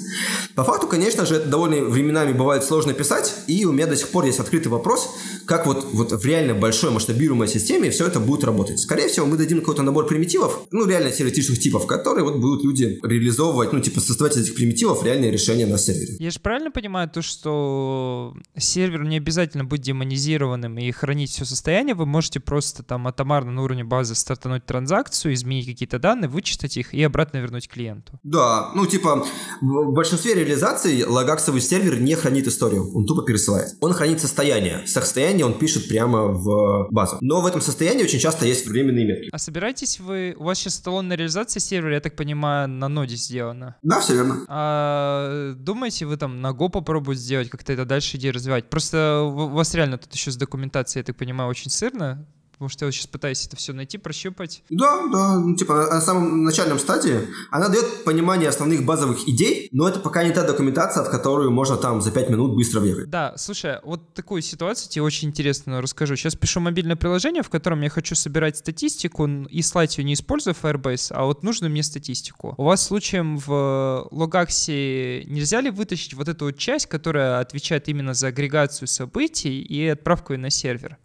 По факту, конечно же, это довольно временами бывает сложно писать, и у меня до сих пор есть открытый вопрос, как вот, вот в реально большой масштабируемой системе все это будет работать. Скорее всего, мы дадим какой-то набор примитивов, ну, реально теоретических типов, которые вот будут люди реализовывать, ну, типа, создавать из этих примитивов реальные решения на сервере. Я же правильно понимаю то, что сервер не обязательно быть демонизированным и хранить все состояние, вы можете просто там атомарно на уровне базы стартануть транзакцию, изменить какие-то данные, вычитать их и обратно вернуть клиенту. Да, ну, типа, в большинстве реализаций лагаксовый сервер не хранит историю, он тупо пересылает. Он хранит состояние. Состояние он пишет прямо в базу. Но в этом состоянии очень часто есть временные метки. А собираетесь вы... У вас сейчас эталонная реализация сервера, я так понимаю, на ноде сделана? Да, все верно. А думаете вы там на Go попробовать сделать, как-то это дальше идею развивать? Просто у вас реально тут еще с документацией, я так понимаю, очень сырно потому что я вот сейчас пытаюсь это все найти, прощупать. Да, да, ну, типа на, на самом начальном стадии она дает понимание основных базовых идей, но это пока не та документация, в которую можно там за 5 минут быстро въехать. Да, слушай, вот такую ситуацию тебе очень интересно расскажу. Сейчас пишу мобильное приложение, в котором я хочу собирать статистику и слать ее не используя Firebase, а вот нужную мне статистику. У вас случаем в Logakse нельзя ли вытащить вот эту вот часть, которая отвечает именно за агрегацию событий и отправку ее на сервер?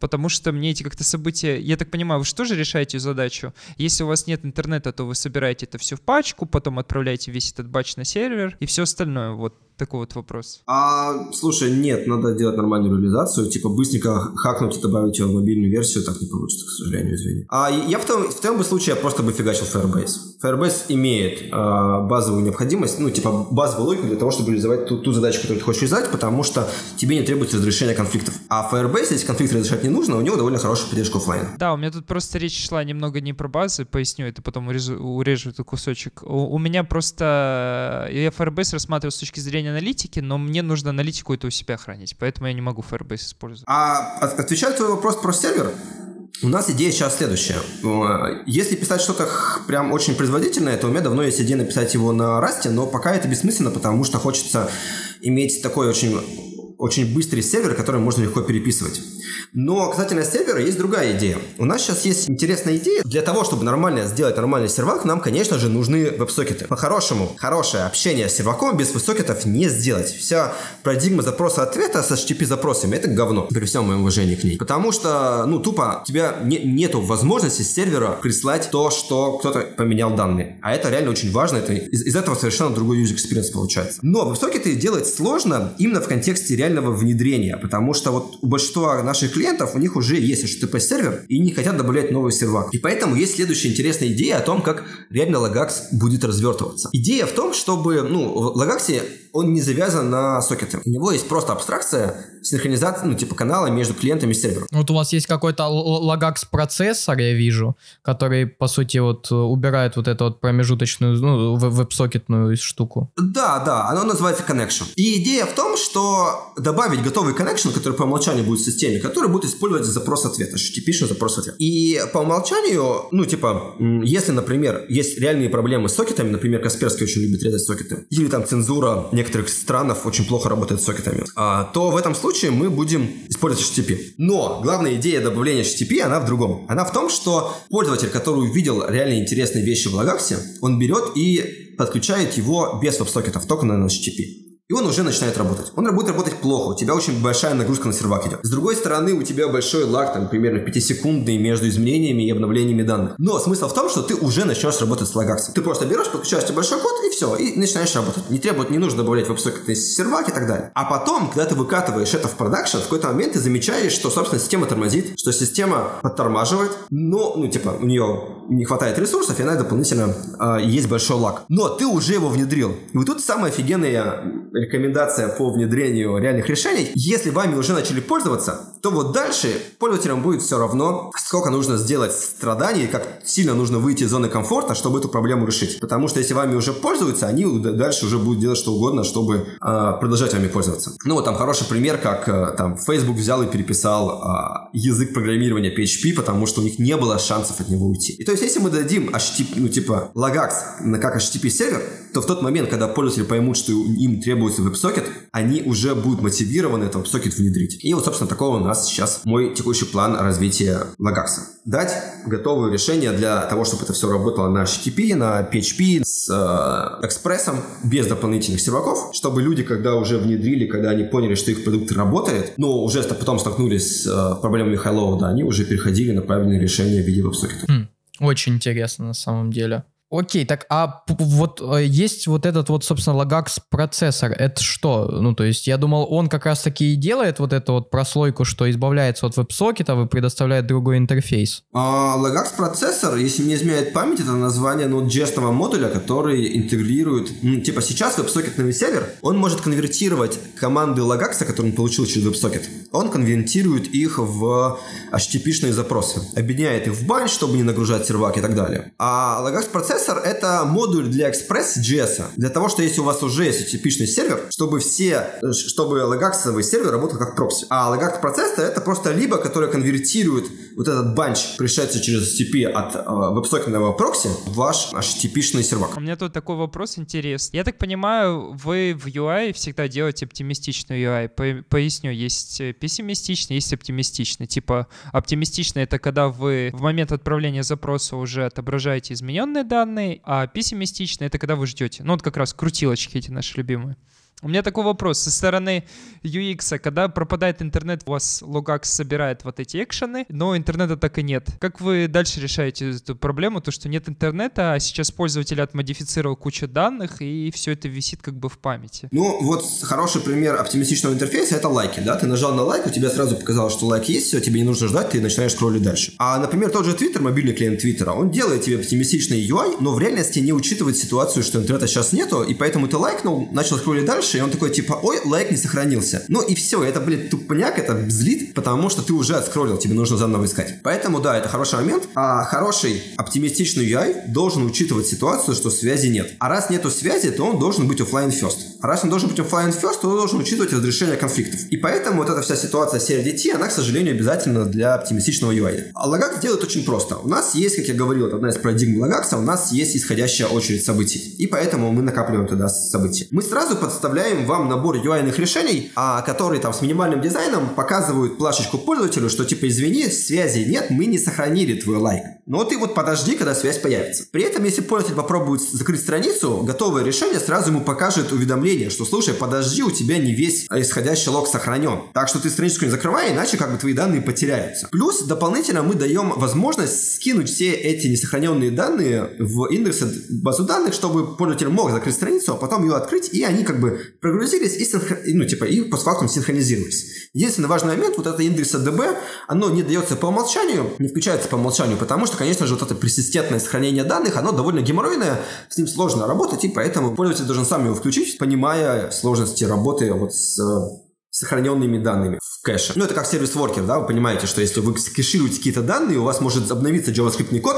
Потому что мне эти как-то события... Я так понимаю, вы что же решаете задачу? Если у вас нет интернета, то вы собираете это все в пачку, потом отправляете весь этот батч на сервер и все остальное. Вот такой вот вопрос. А, слушай, нет, надо делать нормальную реализацию, типа быстренько хакнуть и добавить его в мобильную версию, так не получится, к сожалению, извини. А я в том, в том бы случае я просто бы фигачил Firebase. Firebase имеет э, базовую необходимость, ну, типа базовую логику для того, чтобы реализовать ту, ту задачу, которую ты хочешь реализовать, потому что тебе не требуется разрешения конфликтов. А Firebase, если конфликт разрешать не нужно, у него довольно хорошая поддержка офлайн. Да, у меня тут просто речь шла немного не про базы, поясню это, потом урежу, урежу этот кусочек. У, у меня просто... Я Firebase рассматриваю с точки зрения аналитики, но мне нужно аналитику это у себя хранить, поэтому я не могу Firebase использовать. А отвечаю твой вопрос про сервер, у нас идея сейчас следующая. Если писать что-то прям очень производительное, то у меня давно есть идея написать его на расте, но пока это бессмысленно, потому что хочется иметь такой очень очень быстрый сервер, который можно легко переписывать. Но касательно сервера есть другая идея. У нас сейчас есть интересная идея. Для того, чтобы нормально сделать нормальный сервак, нам, конечно же, нужны веб-сокеты. По-хорошему, хорошее общение с серваком без веб-сокетов не сделать. Вся парадигма запроса-ответа с HTTP-запросами — это говно, при всем моем уважении к ней. Потому что, ну, тупо, у тебя не, нету возможности с сервера прислать то, что кто-то поменял данные. А это реально очень важно. Это, из, из этого совершенно другой user experience получается. Но веб-сокеты делать сложно именно в контексте реального внедрения, потому что вот у большинства наших клиентов, у них уже есть HTTP-сервер, и не хотят добавлять новый сервак. И поэтому есть следующая интересная идея о том, как реально Lagax будет развертываться. Идея в том, чтобы, ну, в Lagax он не завязан на сокеты. У него есть просто абстракция синхронизации, ну, типа канала между клиентами и сервером. Вот у вас есть какой-то Lagax процессор, я вижу, который, по сути, вот убирает вот эту вот промежуточную, ну, веб-сокетную штуку. Да, да, оно называется connection. И идея в том, что добавить готовый connection, который по умолчанию будет в системе, который будет использовать запрос-ответ, HTTP запрос-ответ. И по умолчанию, ну, типа, если, например, есть реальные проблемы с сокетами, например, Касперский очень любит резать сокеты, или там цензура некоторых странах очень плохо работает с сокетами, а, то в этом случае мы будем использовать HTTP. Но главная идея добавления HTTP, она в другом. Она в том, что пользователь, который увидел реально интересные вещи в Lagax, он берет и подключает его без веб-сокетов, только на HTTP и он уже начинает работать. Он будет работать плохо, у тебя очень большая нагрузка на сервак идет. С другой стороны, у тебя большой лаг, там, примерно 5-секундный между изменениями и обновлениями данных. Но смысл в том, что ты уже начнешь работать с лагаксом. Ты просто берешь, подключаешь большой код все, и начинаешь работать. Не требует, не нужно добавлять веб-сокеты сервак и так далее. А потом, когда ты выкатываешь это в продакшн, в какой-то момент ты замечаешь, что, собственно, система тормозит, что система подтормаживает, но, ну, типа, у нее не хватает ресурсов, и она дополнительно э, есть большой лаг. Но ты уже его внедрил. И вот тут самая офигенная рекомендация по внедрению реальных решений. Если вами уже начали пользоваться, то вот дальше пользователям будет все равно, сколько нужно сделать страданий, как сильно нужно выйти из зоны комфорта, чтобы эту проблему решить. Потому что если вами уже пользуются, они дальше уже будут делать что угодно, чтобы э, продолжать вами пользоваться. Ну вот там хороший пример, как э, там Facebook взял и переписал э, язык программирования PHP, потому что у них не было шансов от него уйти. И то есть, если мы дадим HTTP, ну типа Lagax на как HTTP сервер, то в тот момент, когда пользователи поймут, что им требуется WebSocket, они уже будут мотивированы этот WebSocket внедрить. И вот, собственно, такого у нас сейчас мой текущий план развития Lagax. Дать готовое решение для того, чтобы это все работало на HTTP, на PHP, с э, экспрессом, без дополнительных серваков, чтобы люди, когда уже внедрили, когда они поняли, что их продукт работает, но уже потом столкнулись с э, проблемами Hello, да, они уже переходили на правильное решение в виде WebSocket. Хм, очень интересно на самом деле. Окей, так а вот э, есть вот этот вот, собственно, Lagax процессор, это что? Ну, то есть я думал, он как раз таки и делает вот эту вот прослойку, что избавляется от веб-сокета и предоставляет другой интерфейс. А, Lagax процессор, если не изменяет память, это название Node.js модуля, который интегрирует, ну, типа сейчас веб-сокетный сервер, он может конвертировать команды Lagax, которые он получил через веб-сокет, он конвертирует их в HTTP-шные запросы, объединяет их в бань, чтобы не нагружать сервак и так далее. А Lagax процессор процессор — это модуль для Express.js. Для того, что если у вас уже есть типичный сервер, чтобы все, чтобы логаксовый сервер работал как прокси. А логаx процессор — это просто либо, который конвертирует вот этот банч, пришедший через HTTP от э, веб прокси, в ваш HTTP-шный сервак. У меня тут такой вопрос интересный. Я так понимаю, вы в UI всегда делаете оптимистичную UI. По поясню, есть пессимистичный, есть оптимистичный. Типа оптимистичный — это когда вы в момент отправления запроса уже отображаете измененные данные, данные, а пессимистичный — это когда вы ждете. Ну, вот как раз крутилочки эти наши любимые. У меня такой вопрос. Со стороны UX, когда пропадает интернет, у вас Logax собирает вот эти экшены, но интернета так и нет. Как вы дальше решаете эту проблему? То, что нет интернета, а сейчас пользователь отмодифицировал кучу данных, и все это висит как бы в памяти. Ну, вот хороший пример оптимистичного интерфейса — это лайки, да? Ты нажал на лайк, у тебя сразу показалось, что лайк есть, все, тебе не нужно ждать, ты начинаешь скроллить дальше. А, например, тот же Twitter, мобильный клиент Твиттера, он делает тебе оптимистичный UI, но в реальности не учитывает ситуацию, что интернета сейчас нету, и поэтому ты лайкнул, начал скроллить дальше, дальше, и он такой, типа, ой, лайк не сохранился. Ну и все, это, блин, тупняк, это злит, потому что ты уже отскроллил, тебе нужно заново искать. Поэтому, да, это хороший момент. А хороший оптимистичный UI должен учитывать ситуацию, что связи нет. А раз нету связи, то он должен быть офлайн first. А раз он должен быть офлайн first, то он должен учитывать разрешение конфликтов. И поэтому вот эта вся ситуация CRDT, она, к сожалению, обязательно для оптимистичного UI. А Lagax делает очень просто. У нас есть, как я говорил, одна из парадигм Lagax, у нас есть исходящая очередь событий. И поэтому мы накапливаем туда события. Мы сразу подставляем вам набор UI решений, а, которые там с минимальным дизайном показывают плашечку пользователю, что типа извини, связи нет, мы не сохранили твой лайк. Но ты вот подожди, когда связь появится. При этом, если пользователь попробует закрыть страницу, готовое решение сразу ему покажет уведомление, что слушай, подожди, у тебя не весь исходящий лог сохранен. Так что ты страничку не закрывай, иначе как бы твои данные потеряются. Плюс дополнительно мы даем возможность скинуть все эти несохраненные данные в индекс базу данных, чтобы пользователь мог закрыть страницу, а потом ее открыть, и они как бы прогрузились и, синхр... ну, типа, и постфактум синхронизировались. Единственный важный момент, вот это индекс DB, оно не дается по умолчанию, не включается по умолчанию, потому что, конечно же, вот это персистентное сохранение данных, оно довольно геморройное, с ним сложно работать, и поэтому пользователь должен сам его включить, понимая сложности работы вот с сохраненными данными в кэше. Ну, это как сервис-воркер, да, вы понимаете, что если вы кэшируете какие-то данные, у вас может обновиться JavaScript код,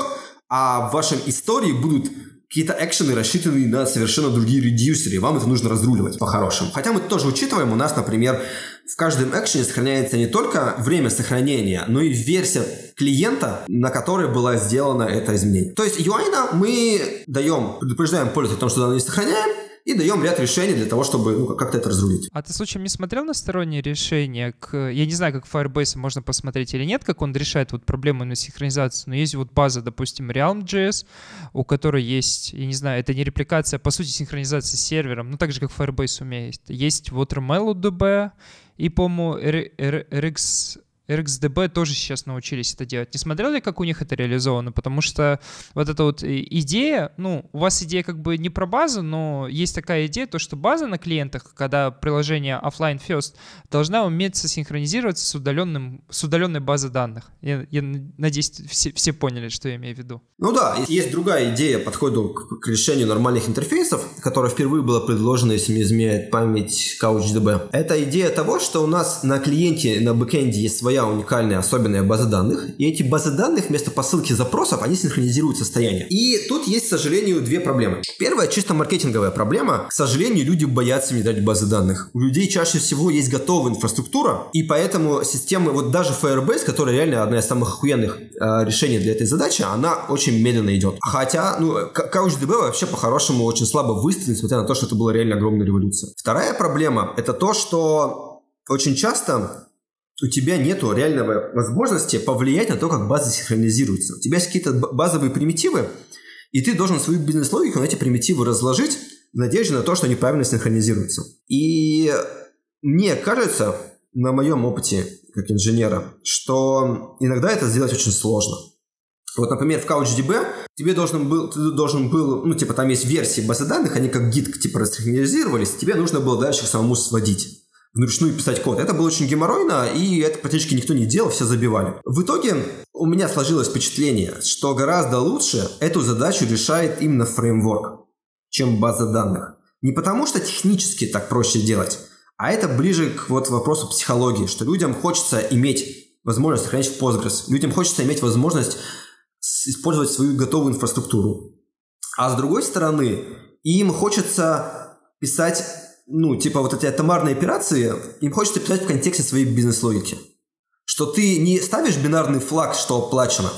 а в вашем истории будут какие-то экшены рассчитаны на совершенно другие редюсеры, и вам это нужно разруливать по-хорошему. Хотя мы тоже учитываем, у нас, например, в каждом экшене сохраняется не только время сохранения, но и версия клиента, на которой была сделана это изменение. То есть UI мы даем, предупреждаем пользователя о том, что данные не сохраняем, и даем ряд решений для того, чтобы ну, как-то это разрулить. А ты, случаем, не смотрел на сторонние решения? К... Я не знаю, как Firebase можно посмотреть или нет, как он решает вот проблему на синхронизацию, но есть вот база, допустим, Realm.js, у которой есть, я не знаю, это не репликация, а по сути синхронизация с сервером, ну так же, как Firebase умеет. Есть вот RMLDB и, по-моему, RX RxDB тоже сейчас научились это делать. Не смотрели, как у них это реализовано? Потому что вот эта вот идея, ну, у вас идея как бы не про базу, но есть такая идея, то, что база на клиентах, когда приложение offline first, должна уметь синхронизироваться с, удаленным, с удаленной базой данных. Я, я надеюсь, все, все поняли, что я имею в виду. Ну да, есть другая идея подхода к, к решению нормальных интерфейсов, которая впервые была предложена, если не изменяет память CouchDB. Это идея того, что у нас на клиенте, на бэкэнде есть своя своя уникальная особенная база данных, и эти базы данных вместо посылки запросов, они синхронизируют состояние. И тут есть, к сожалению, две проблемы. Первая, чисто маркетинговая проблема. К сожалению, люди боятся внедрять базы данных. У людей чаще всего есть готовая инфраструктура, и поэтому системы, вот даже Firebase, которая реально одна из самых охуенных э, решений для этой задачи, она очень медленно идет. Хотя, ну, CouchDB вообще по-хорошему очень слабо выстрелил, несмотря на то, что это была реально огромная революция. Вторая проблема – это то, что очень часто у тебя нету реального возможности повлиять на то, как база синхронизируется. У тебя есть какие-то базовые примитивы, и ты должен свою бизнес-логику на эти примитивы разложить в надежде на то, что они правильно синхронизируются. И мне кажется, на моем опыте как инженера, что иногда это сделать очень сложно. Вот, например, в CouchDB тебе должен был, ты должен был, ну, типа, там есть версии базы данных, они как гид, типа, рассинхронизировались, тебе нужно было дальше самому сводить вручную писать код. Это было очень геморройно, и это практически никто не делал, все забивали. В итоге у меня сложилось впечатление, что гораздо лучше эту задачу решает именно фреймворк, чем база данных. Не потому, что технически так проще делать, а это ближе к вот вопросу психологии, что людям хочется иметь возможность хранить в Postgres, людям хочется иметь возможность использовать свою готовую инфраструктуру. А с другой стороны, им хочется писать ну, типа вот эти атомарные операции, им хочется писать в контексте своей бизнес-логики. Что ты не ставишь бинарный флаг, что оплачено,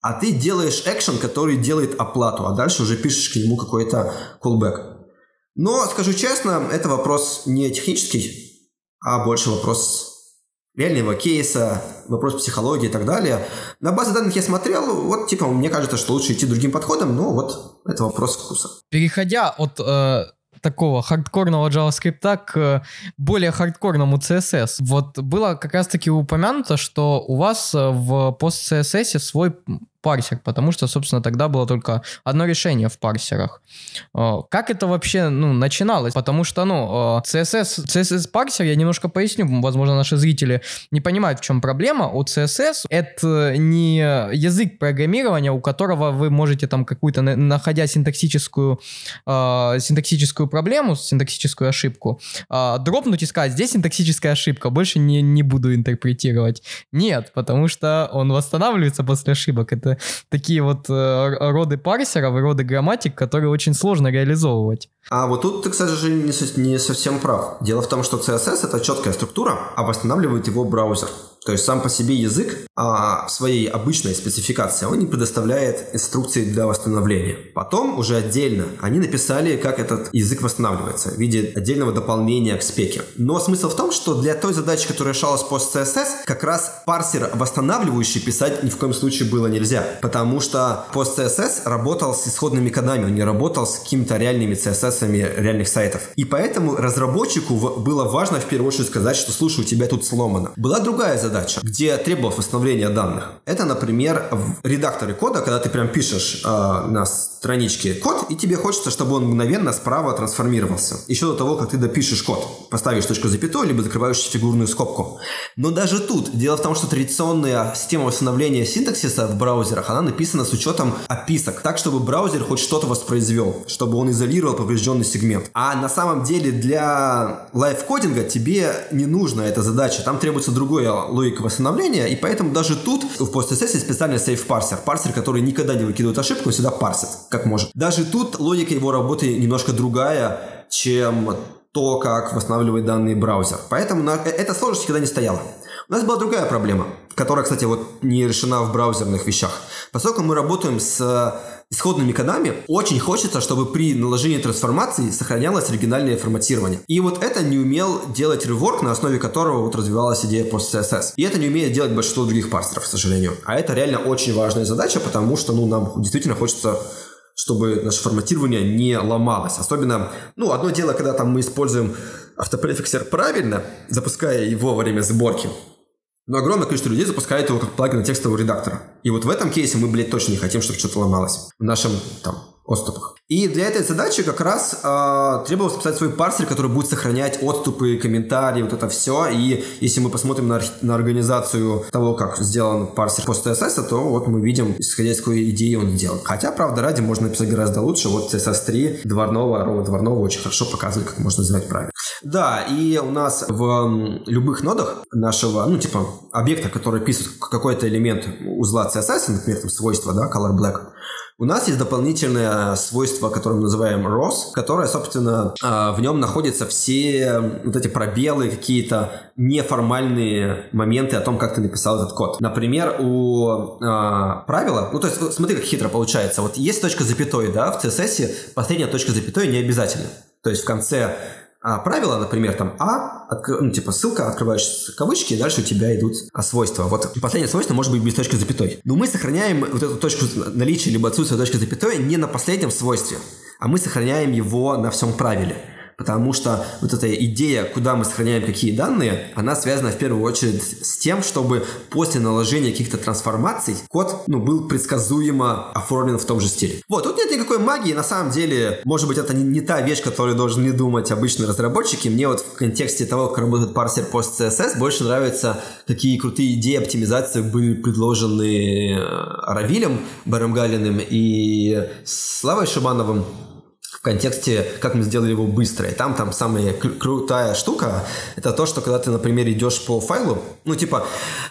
а ты делаешь экшен, который делает оплату, а дальше уже пишешь к нему какой-то callback. Но, скажу честно, это вопрос не технический, а больше вопрос реального кейса, вопрос психологии и так далее. На базе данных я смотрел, вот типа мне кажется, что лучше идти другим подходом, но вот это вопрос вкуса. Переходя от э, такого хардкорного JavaScript к более хардкорному CSS. Вот было как раз-таки упомянуто, что у вас в пост-CSS свой парсер, потому что, собственно, тогда было только одно решение в парсерах. Э, как это вообще ну, начиналось? Потому что, ну, CSS, э, CSS парсер, я немножко поясню, возможно, наши зрители не понимают, в чем проблема. У CSS это не язык программирования, у которого вы можете там какую-то, находя синтаксическую, э, синтаксическую проблему, синтаксическую ошибку, дропнуть и сказать, здесь синтаксическая ошибка, больше не, не буду интерпретировать. Нет, потому что он восстанавливается после ошибок. Это это такие вот э, роды парсеров и роды грамматик, которые очень сложно реализовывать. А вот тут ты, кстати же, не совсем прав. Дело в том, что CSS это четкая структура, а восстанавливает его браузер. То есть сам по себе язык а, в своей обычной спецификации он не предоставляет инструкции для восстановления. Потом уже отдельно они написали, как этот язык восстанавливается в виде отдельного дополнения к спеке. Но смысл в том, что для той задачи, которая решалась по CSS, как раз парсер восстанавливающий писать ни в коем случае было нельзя. Потому что пост CSS работал с исходными кодами, он не работал с какими-то реальными CSS реальных сайтов. И поэтому разработчику было важно в первую очередь сказать, что слушай, у тебя тут сломано. Была другая задача задача, где требовалось восстановление данных. Это, например, в редакторе кода, когда ты прям пишешь э, на страничке код, и тебе хочется, чтобы он мгновенно справа трансформировался. Еще до того, как ты допишешь код. Поставишь точку запятой, либо закрываешь фигурную скобку. Но даже тут, дело в том, что традиционная система восстановления синтаксиса в браузерах, она написана с учетом описок, так, чтобы браузер хоть что-то воспроизвел, чтобы он изолировал поврежденный сегмент. А на самом деле для лайфкодинга тебе не нужна эта задача, там требуется другое логика восстановления, и поэтому даже тут в PostSS специальный сейф парсер. Парсер, который никогда не выкидывает ошибку, он всегда парсит, как может. Даже тут логика его работы немножко другая, чем то, как восстанавливает данные браузер. Поэтому на... Э, эта сложность никогда не стояла. У нас была другая проблема, которая, кстати, вот не решена в браузерных вещах. Поскольку мы работаем с исходными кодами, очень хочется, чтобы при наложении трансформации сохранялось оригинальное форматирование. И вот это не умел делать реворк, на основе которого вот развивалась идея пост CSS. И это не умеет делать большинство других парсеров, к сожалению. А это реально очень важная задача, потому что ну, нам действительно хочется чтобы наше форматирование не ломалось. Особенно, ну, одно дело, когда там мы используем автопрефиксер правильно, запуская его во время сборки, но огромное количество людей запускает его как плагин текстового редактора. И вот в этом кейсе мы, блядь, точно не хотим, чтобы что-то ломалось в нашем там отступах. И для этой задачи как раз э, требовалось писать свой парсер, который будет сохранять отступы, комментарии, вот это все. И если мы посмотрим на, на организацию того, как сделан парсер пост CSS, то вот мы видим, исходя из какой идеи он сделан. Хотя, правда, ради можно написать гораздо лучше. Вот CSS 3 дворного, ровно дворного очень хорошо показывает, как можно сделать правильно. Да, и у нас в любых нодах нашего, ну, типа, объекта, который пишет какой-то элемент узла CSS, например, там свойства, да, color black, у нас есть дополнительное свойство, которое мы называем ROS, которое, собственно, а, в нем находятся все вот эти пробелы, какие-то неформальные моменты о том, как ты написал этот код. Например, у э, правила, ну то есть смотри, как хитро получается. Вот есть точка запятой, да, в CSS последняя точка запятой не обязательно. То есть в конце а правило, например, там А, откр... ну, типа ссылка, открываешь кавычки, и дальше у тебя идут а, свойства. Вот последнее свойство может быть без точки запятой. Но мы сохраняем вот эту точку наличия либо отсутствия точки запятой не на последнем свойстве, а мы сохраняем его на всем правиле потому что вот эта идея, куда мы сохраняем какие данные, она связана в первую очередь с тем, чтобы после наложения каких-то трансформаций код ну, был предсказуемо оформлен в том же стиле. Вот, тут нет никакой магии, на самом деле, может быть, это не, не та вещь, которую должны думать обычные разработчики. Мне вот в контексте того, как работает парсер пост CSS, больше нравится, какие крутые идеи оптимизации были предложены э, Равилем Барамгалиным и Славой Шибановым в контексте, как мы сделали его быстро. И там, там самая крутая штука, это то, что когда ты, например, идешь по файлу, ну, типа,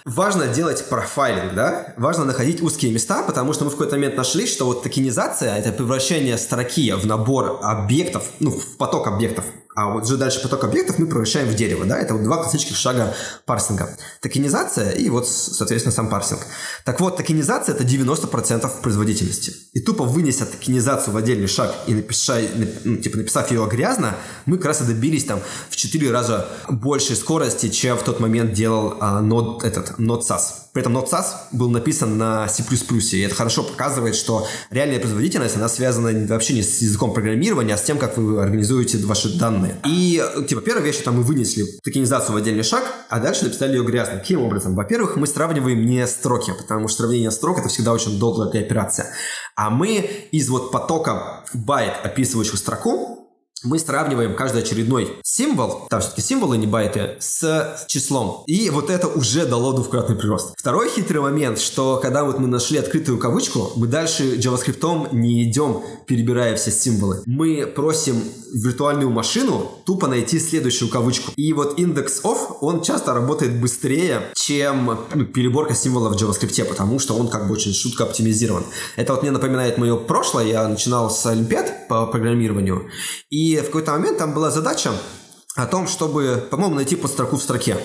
важно делать профайлинг, да? Важно находить узкие места, потому что мы в какой-то момент нашли, что вот токенизация — это превращение строки в набор объектов, ну, в поток объектов, а вот уже дальше поток объектов мы превращаем в дерево, да, это вот два классических шага парсинга. Токенизация и вот, соответственно, сам парсинг. Так вот, токенизация это 90% производительности. И тупо вынеся токенизацию в отдельный шаг и напиша, ну, типа, написав ее грязно, мы как раз и добились там в 4 раза большей скорости, чем в тот момент делал а, нод, этот, нод SAS. При этом Node.SAS был написан на C++, и это хорошо показывает, что реальная производительность, она связана вообще не с языком программирования, а с тем, как вы организуете ваши данные. И, типа, первая вещь, это мы вынесли токенизацию в отдельный шаг, а дальше написали ее грязно. Каким образом? Во-первых, мы сравниваем не строки, потому что сравнение строк — это всегда очень долгая операция. А мы из вот потока байт, описывающих строку, мы сравниваем каждый очередной символ, там все-таки символы, не байты, с числом. И вот это уже дало двукратный прирост. Второй хитрый момент, что когда вот мы нашли открытую кавычку, мы дальше JavaScript не идем, перебирая все символы. Мы просим виртуальную машину тупо найти следующую кавычку. И вот индекс of, он часто работает быстрее, чем ну, переборка символов в JavaScript, потому что он как бы очень шутко оптимизирован. Это вот мне напоминает мое прошлое. Я начинал с Олимпиад по программированию, и в какой-то момент там была задача о том, чтобы, по-моему, найти подстроку в строке.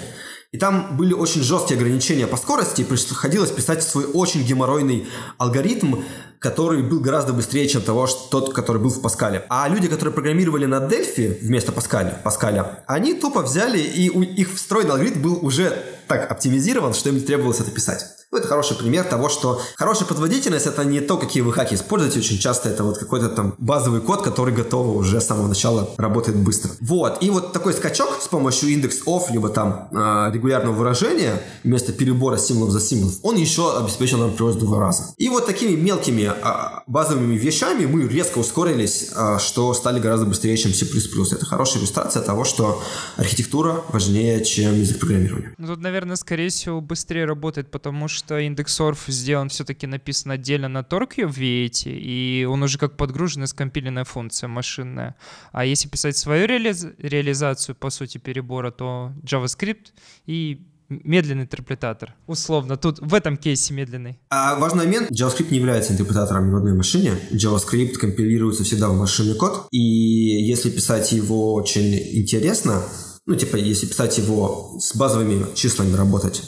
И там были очень жесткие ограничения по скорости, и приходилось писать свой очень геморройный алгоритм, который был гораздо быстрее, чем того, что тот, который был в Паскале. А люди, которые программировали на Дельфи вместо Паскаля, Паскаля они тупо взяли, и у их встроенный алгоритм был уже так оптимизирован, что им не требовалось это писать. Ну, это хороший пример того, что хорошая подводительность это не то, какие вы хаки используете. Очень часто это вот какой-то там базовый код, который готов уже с самого начала работает быстро. Вот. И вот такой скачок с помощью индекс off, либо там э, регулярного выражения вместо перебора символов за символов, он еще обеспечил нам прирост два раза. И вот такими мелкими э, базовыми вещами мы резко ускорились, э, что стали гораздо быстрее, чем C++. Это хорошая иллюстрация того, что архитектура важнее, чем язык программирования. Ну, тут, наверное, скорее всего, быстрее работает, потому что что IndexOrf сделан все-таки написан отдельно на Torque в V8, и он уже как подгруженная скомпиленная функция машинная. А если писать свою реализ... реализацию, по сути, перебора, то JavaScript и медленный интерпретатор. Условно, тут в этом кейсе медленный. А важный момент, JavaScript не является интерпретатором ни в одной машине. JavaScript компилируется всегда в машинный код, и если писать его очень интересно, ну, типа, если писать его с базовыми числами работать,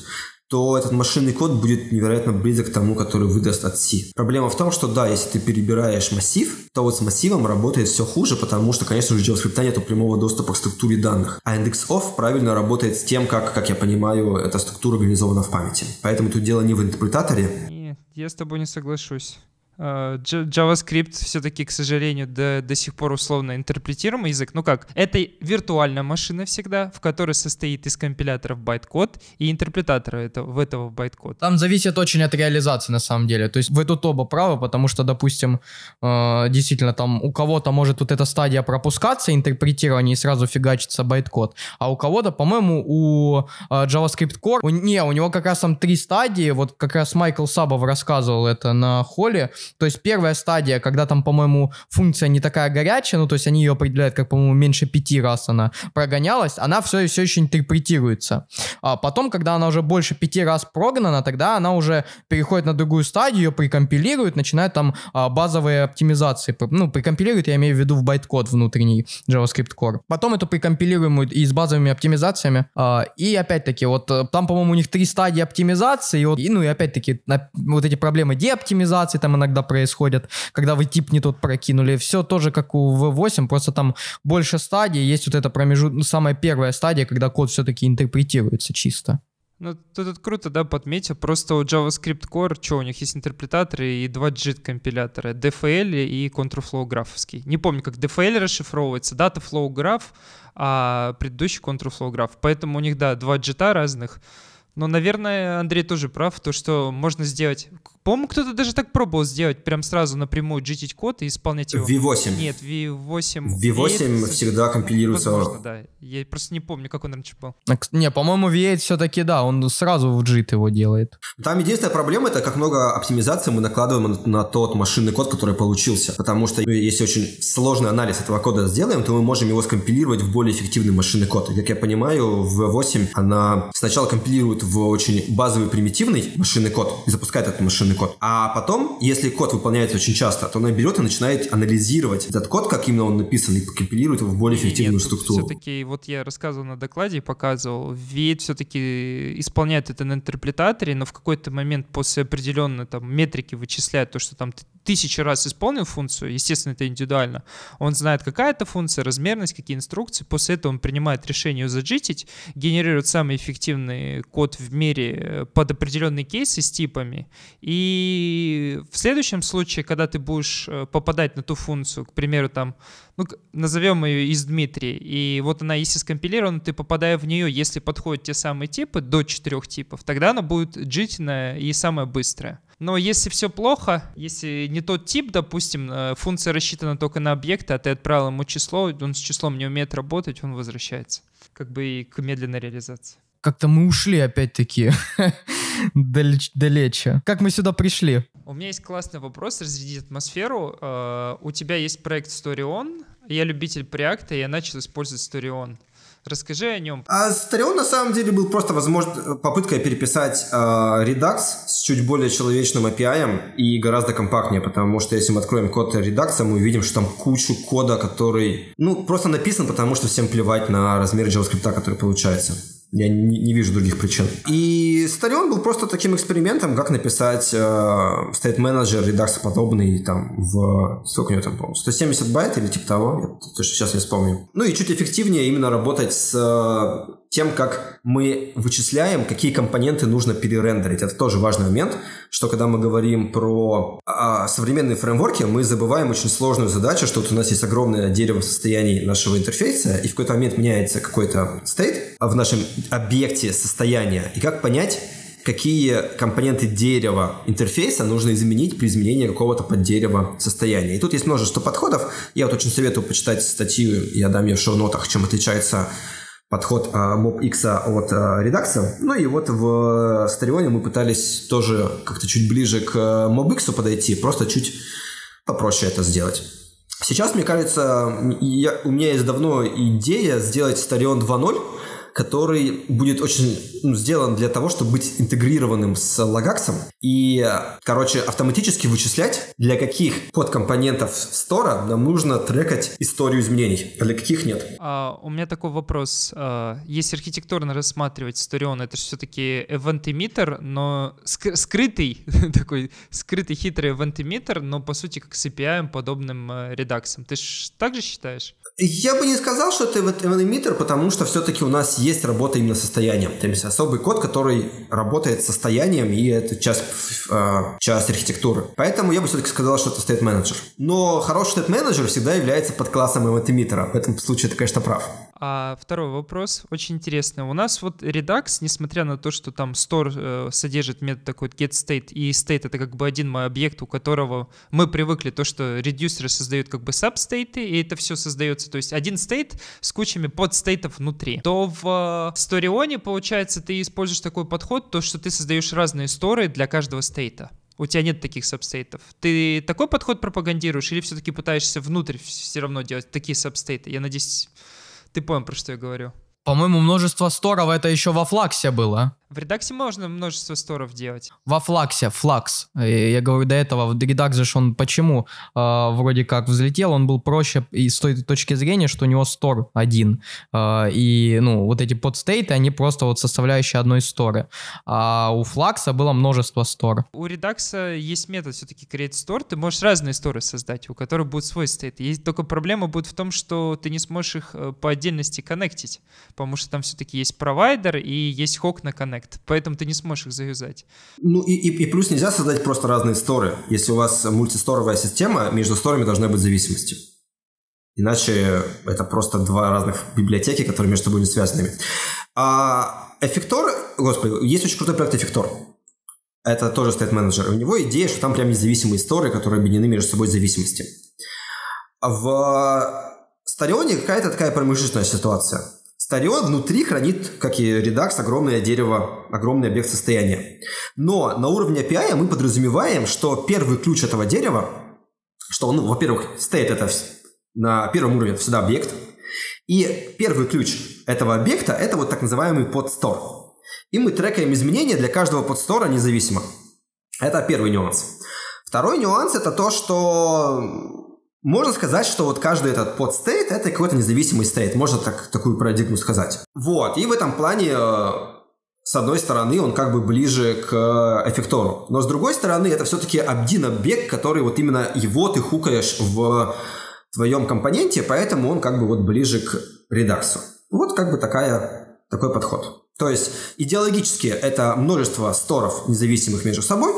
то этот машинный код будет невероятно близок к тому, который выдаст от C. Проблема в том, что да, если ты перебираешь массив, то вот с массивом работает все хуже, потому что, конечно же, у JavaScript нет прямого доступа к структуре данных. А IndexOf правильно работает с тем, как, как я понимаю, эта структура организована в памяти. Поэтому тут дело не в интерпретаторе. Нет, я с тобой не соглашусь. Uh, JavaScript все-таки, к сожалению, до, до сих пор условно интерпретируемый язык. Ну как, это виртуальная машина всегда, в которой состоит из компиляторов байт-код и интерпретатора этого, в этого байт-код. Там зависит очень от реализации на самом деле. То есть вы тут оба правы, потому что, допустим, э, действительно там у кого-то может вот эта стадия пропускаться, интерпретирование и сразу фигачится байт-код, а у кого-то, по-моему, у э, JavaScript Core, у, не, у него как раз там три стадии, вот как раз Майкл Сабофф рассказывал это на Holy, то есть первая стадия, когда там, по-моему, функция не такая горячая, ну, то есть они ее определяют, как, по-моему, меньше пяти раз она прогонялась, она все, все еще интерпретируется. А потом, когда она уже больше пяти раз прогнана, тогда она уже переходит на другую стадию, ее прикомпилирует, начинает там а, базовые оптимизации. Ну, прикомпилирует, я имею в виду в байткод внутренний JavaScript Core. Потом эту прикомпилируемую и с базовыми оптимизациями. А, и опять-таки, вот э, там, по-моему, у них три стадии оптимизации, и, вот, и ну и опять-таки вот эти проблемы деоптимизации там иногда происходят, когда вы тип не тот прокинули. Все тоже как у V8, просто там больше стадий, есть вот эта промежуток, ну, самая первая стадия, когда код все-таки интерпретируется чисто. Ну, ты тут круто, да, подметил. Просто у JavaScript Core, что у них есть интерпретаторы и два JIT компилятора, DFL и ContrFlow графовский. Не помню, как DFL расшифровывается, Dataflow Graph, а предыдущий ContrFlow Graph. Поэтому у них, да, два JIT разных. Но, наверное, Андрей тоже прав, то, что можно сделать по-моему, кто-то даже так пробовал сделать, прям сразу напрямую GT код и исполнять его. V8. Нет, V8. V8 всегда компилируется. Возможно, да. Я просто не помню, как он раньше был. Не, по-моему, V8 все-таки, да, он сразу в JIT его делает. Там единственная проблема, это как много оптимизации мы накладываем на, на тот машинный код, который получился. Потому что если очень сложный анализ этого кода сделаем, то мы можем его скомпилировать в более эффективный машинный код. И, как я понимаю, в V8 она сначала компилирует в очень базовый примитивный машинный код и запускает этот машинный код. А потом, если код выполняется очень часто, то она берет и начинает анализировать этот код, как именно он написан, и компилирует его в более эффективную Нет, структуру. Все-таки, вот я рассказывал на докладе и показывал, вид все-таки исполняет это на интерпретаторе, но в какой-то момент после определенной там метрики вычисляет то, что там тысячи раз исполнил функцию, естественно, это индивидуально, он знает, какая это функция, размерность, какие инструкции, после этого он принимает решение ее заджитить, генерирует самый эффективный код в мире э, под определенные кейсы с типами, и в следующем случае, когда ты будешь э, попадать на ту функцию, к примеру, там, ну, назовем ее из Дмитрия, и вот она, если скомпилирована, ты попадая в нее, если подходят те самые типы, до четырех типов, тогда она будет джитная и самая быстрая. Но если все плохо, если не тот тип, допустим, э, функция рассчитана только на объекты, а ты отправил ему число, он с числом не умеет работать, он возвращается. Как бы и к медленной реализации. Как-то мы ушли опять-таки [LAUGHS] далече. Как мы сюда пришли? У меня есть классный вопрос, разрядить атмосферу. Э, у тебя есть проект Story Я любитель проекта, и я начал использовать Story Расскажи о нем. А Старион на самом деле был просто возможно, попытка переписать э, Redux с чуть более человечным API и гораздо компактнее, потому что если мы откроем код Redux, мы увидим, что там кучу кода, который, ну, просто написан, потому что всем плевать на размер JavaScript, который получается. Я не, не вижу других причин. И Starion был просто таким экспериментом, как написать э, State Manager Redux подобный там в... Сколько у него там, по 170 байт или типа того. Я, сейчас не вспомню. Ну и чуть эффективнее именно работать с э, тем, как мы вычисляем, какие компоненты нужно перерендерить. Это тоже важный момент, что когда мы говорим про а, современные фреймворки, мы забываем очень сложную задачу, что вот у нас есть огромное дерево состояний нашего интерфейса, и в какой-то момент меняется какой-то стейт в нашем объекте состояния. И как понять, какие компоненты дерева интерфейса нужно изменить при изменении какого-то под дерево состояния. И тут есть множество подходов. Я вот очень советую почитать статью, я дам ее в шоу-нотах, чем отличается подход а, MobX от а, редакса. Ну и вот в Старионе мы пытались тоже как-то чуть ближе к MobX подойти, просто чуть попроще это сделать. Сейчас, мне кажется, я, у меня есть давно идея сделать Starion 2.0, который будет очень ну, сделан для того, чтобы быть интегрированным с лагаксом и, короче, автоматически вычислять, для каких подкомпонентов стора нам нужно трекать историю изменений, а для каких нет. А, у меня такой вопрос. А, если архитектурно рассматривать Story это же все-таки event emitter, но ск- скрытый, [LAUGHS] такой скрытый хитрый event emitter, но по сути как с API подобным э, редаксом. Ты же так же считаешь? Я бы не сказал, что это event emitter, потому что все-таки у нас есть работа именно состоянием. То есть особый код, который работает состоянием, и это часть, э, часть архитектуры. Поэтому я бы все-таки сказал, что это state manager. Но хороший state manager всегда является под классом эмитимитера. В этом случае ты, конечно, прав. А второй вопрос очень интересный. У нас вот Redux, несмотря на то, что там store э, содержит метод такой getState, и state это как бы один мой объект, у которого мы привыкли то, что редюсеры создают как бы сабстейты, и это все создается, то есть один стейт с кучами подстейтов внутри, то в Storionе, получается, ты используешь такой подход, то, что ты создаешь разные сторы для каждого стейта. У тебя нет таких сабстейтов. Ты такой подход пропагандируешь или все-таки пытаешься внутрь все равно делать такие сабстейты? Я надеюсь, ты понял, про что я говорю. По-моему, множество store ов это еще во Flux е было. В Redux е можно множество store ов делать. Во Flux е, Flux. Я говорю до этого, в Redux же он почему э, вроде как взлетел, он был проще и с той точки зрения, что у него store один. Э, и, ну, вот эти под state ы, они просто вот составляющие одной store ы. А у Flux а было множество store. У Redux а есть метод все-таки create store, ты можешь разные store ы создать, у которых будет свой state. Есть только проблема будет в том, что ты не сможешь их э, по отдельности connect ить, потому что там все-таки есть провайдер и есть хок на коннект Connect, поэтому ты не сможешь их завязать. Ну и, и, и плюс нельзя создать просто разные сторы. Если у вас мультисторовая система, между сторами должны быть зависимости. Иначе это просто два разных библиотеки, которые между собой не связаны. А эффектор, господи, есть очень крутой проект эффектор. Это тоже стоит менеджер. У него идея, что там прям независимые сторы, которые объединены между собой зависимости. В Старионе какая-то такая промежуточная ситуация. Старион внутри хранит, как и Redux, огромное дерево, огромный объект состояния. Но на уровне API мы подразумеваем, что первый ключ этого дерева, что, ну, во-первых, state это на первом уровне всегда объект, и первый ключ этого объекта – это вот так называемый подстор. И мы трекаем изменения для каждого подстора независимо. Это первый нюанс. Второй нюанс – это то, что можно сказать, что вот каждый этот подстейт это какой-то независимый стейт. Можно так, такую парадигму сказать. Вот. И в этом плане э, с одной стороны, он как бы ближе к эффектору. Но с другой стороны, это все-таки один объект, который вот именно его ты хукаешь в твоем компоненте, поэтому он как бы вот ближе к редаксу. Вот как бы такая, такой подход. То есть идеологически это множество сторов, независимых между собой,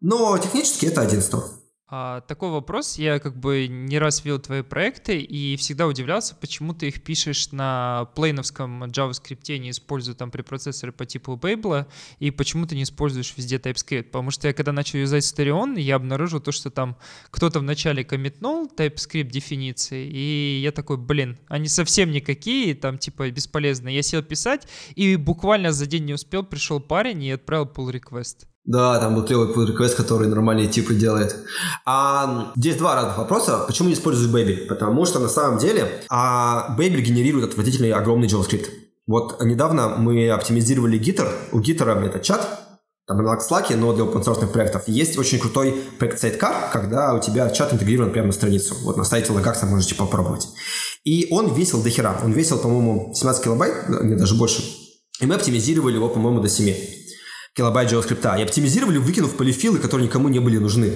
но технически это один стор. А, такой вопрос. Я как бы не раз видел твои проекты и всегда удивлялся, почему ты их пишешь на плейновском JavaScript, не используя там препроцессоры по типу Babel, и почему ты не используешь везде TypeScript. Потому что я когда начал юзать Sterion, я обнаружил то, что там кто-то вначале коммитнул TypeScript дефиниции, и я такой, блин, они совсем никакие, там типа бесполезно. Я сел писать, и буквально за день не успел, пришел парень и отправил pull request. Да, там был клевый pull request, который нормальные типы делает. А, здесь два разных вопроса. Почему не используешь Babel? Потому что на самом деле а, Babel генерирует отвратительный огромный JavaScript. Вот недавно мы оптимизировали Gitter. У Gitter это чат, там на Slack, но для open source проектов. Есть очень крутой проект Sidecar, когда у тебя чат интегрирован прямо на страницу. Вот на сайте Lagax можете попробовать. И он весил до хера. Он весил, по-моему, 17 килобайт, не даже больше. И мы оптимизировали его, по-моему, до 7 килобайт JavaScript и оптимизировали, выкинув полифилы, которые никому не были нужны.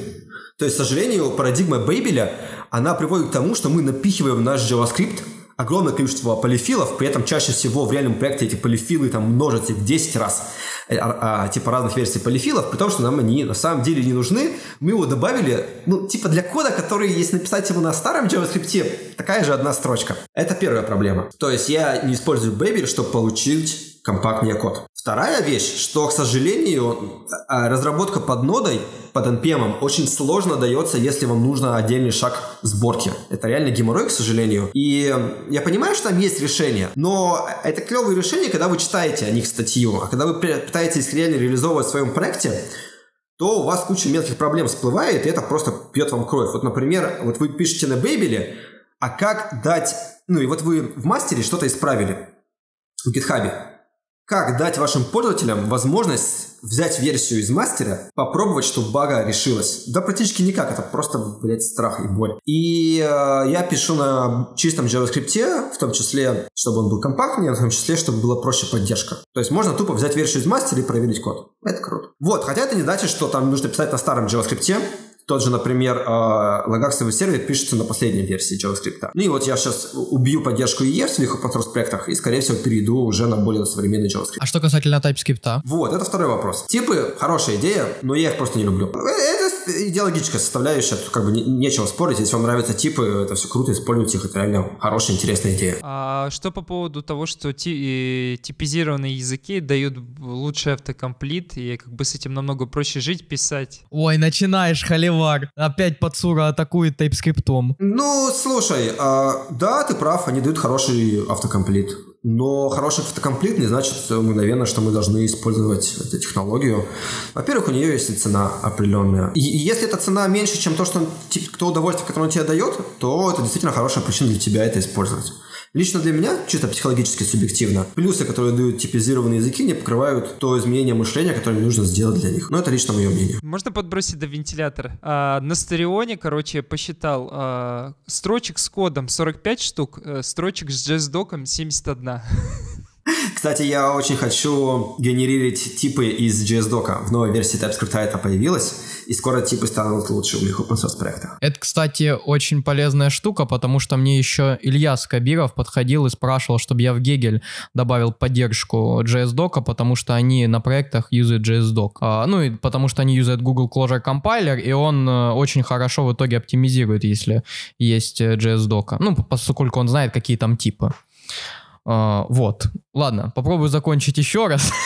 То есть, к сожалению, парадигма Бейбеля, она приводит к тому, что мы напихиваем наш JavaScript огромное количество полифилов, при этом чаще всего в реальном проекте эти полифилы там множатся в 10 раз, э, а, а, типа разных версий полифилов, при том, что нам они на самом деле не нужны. Мы его добавили, ну, типа для кода, который, если написать его на старом JavaScript, такая же одна строчка. Это первая проблема. То есть я не использую Babel, чтобы получить компактнее код. Вторая вещь, что, к сожалению, а, разработка под нодой, под NPM очень сложно дается, если вам нужно отдельный шаг сборки. Это реально геморрой, к сожалению. И я понимаю, что там есть решение, но это клевые решения, когда вы читаете о них статью, а когда вы пытаетесь реально реализовывать в своем проекте, то у вас куча мелких проблем всплывает, и это просто пьет вам кровь. Вот, например, вот вы пишете на Бейбеле, а как дать... Ну и вот вы в мастере что-то исправили в гитхабе. Как дать вашим пользователям возможность взять версию из мастера, попробовать, чтобы бага решилась? Да практически никак, это просто, блядь, страх и боль. И э, я пишу на чистом JavaScript, в том числе, чтобы он был компактнее, в том числе, чтобы была проще поддержка. То есть можно тупо взять версию из мастера и проверить код. Это круто. Вот, хотя это не значит, что там нужно писать на старом JavaScript, Тот же, например, э, логаксовый сервер пишется на последней версии JavaScript. Ну и вот я сейчас убью поддержку IE в своих open проектах и, скорее всего, перейду уже на более современный JavaScript. А что касательно TypeScript? Вот, это второй вопрос. Типы – хорошая идея, но я их просто не люблю. Это идеологическая составляющая, тут как бы нечего спорить. Если вам нравятся типы, это все круто, используйте их, это реально хорошая, интересная идея. А что по поводу того, что ти- типизированные языки дают лучший автокомплит, и как бы с этим намного проще жить, писать? Ой, начинаешь, холивар. Опять подсура атакует TypeScript. Ну, слушай, а, да, ты прав, они дают хороший автокомплит. Но хороший автокомплит не значит мгновенно, что мы должны использовать эту технологию. Во-первых, у нее есть цена определенная. И если эта цена меньше, чем то, что кто удовольствие, которое он тебе дает, то это действительно хорошая причина для тебя это использовать. Лично для меня, чисто психологически субъективно, плюсы, которые дают типизированные языки, не покрывают то изменение мышления, которое нужно сделать для них. Но это лично мое мнение. Можно подбросить до вентилятора. А, на Старионе, короче, я посчитал, а, строчек с кодом 45 штук, а, строчек с JS-доком 71. [LAUGHS] Кстати, я очень хочу генерировать типы из JS-дока. В новой версии TypeScript это появилось, и скоро типы станут лучше в моих open source проектах. Это, кстати, очень полезная штука, потому что мне еще Илья Скобиров подходил и спрашивал, чтобы я в Гегель добавил поддержку JS-дока, потому что они на проектах юзают JS-док. А, ну и потому что они юзают Google Closure Compiler, и он э, очень хорошо в итоге оптимизирует, если есть э, JS-дока. Ну, поскольку он знает, какие там типы. Uh, вот. Ладно, попробую закончить еще раз. [LAUGHS]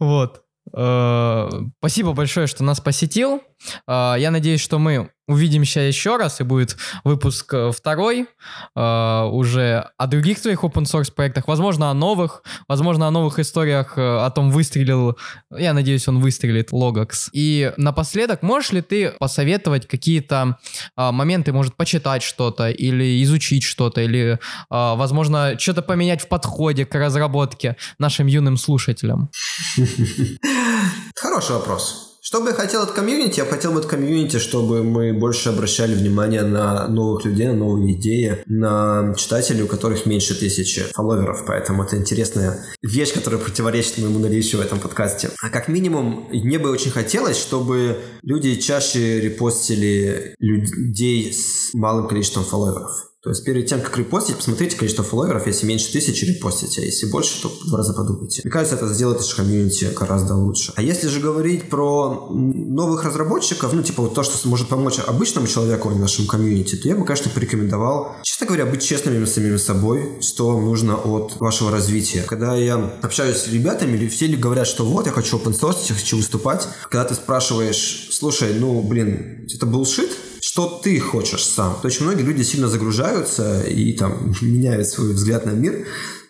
Вот. Uh, спасибо большое, что нас посетил. Uh, я надеюсь, что мы увидимся еще раз, и будет выпуск э, второй э, уже о других твоих open source проектах, возможно, о новых, возможно, о новых историях, э, о том, выстрелил, я надеюсь, он выстрелит, Logax. И напоследок, можешь ли ты посоветовать какие-то э, моменты, может, почитать что-то, или изучить что-то, или, э, возможно, что-то поменять в подходе к разработке нашим юным слушателям? [LAUGHS] Хороший вопрос. Что бы я хотел от комьюнити? Я бы хотел от комьюнити, чтобы мы больше обращали внимание на новых людей, на новые идеи, на читателей, у которых меньше тысячи фолловеров. Поэтому это интересная вещь, которая противоречит моему наличию в этом подкасте. А как минимум, мне бы очень хотелось, чтобы люди чаще репостили людей с малым количеством фолловеров. То есть перед тем, как репостить, посмотрите количество фолловеров, если меньше тысячи репостите, а если больше, то два раза подумайте. Мне кажется, это сделает наше комьюнити гораздо лучше. А если же говорить про новых разработчиков, ну, типа вот то, что может помочь обычному человеку в нашем комьюнити, то я бы, конечно, порекомендовал, честно говоря, быть честными с самими собой, что вам нужно от вашего развития. Когда я общаюсь с ребятами, все ли говорят, что вот, я хочу open source, я хочу выступать. Когда ты спрашиваешь, слушай, ну, блин, это bullshit, что ты хочешь сам. То есть многие люди сильно загружаются и там [LAUGHS] меняют свой взгляд на мир,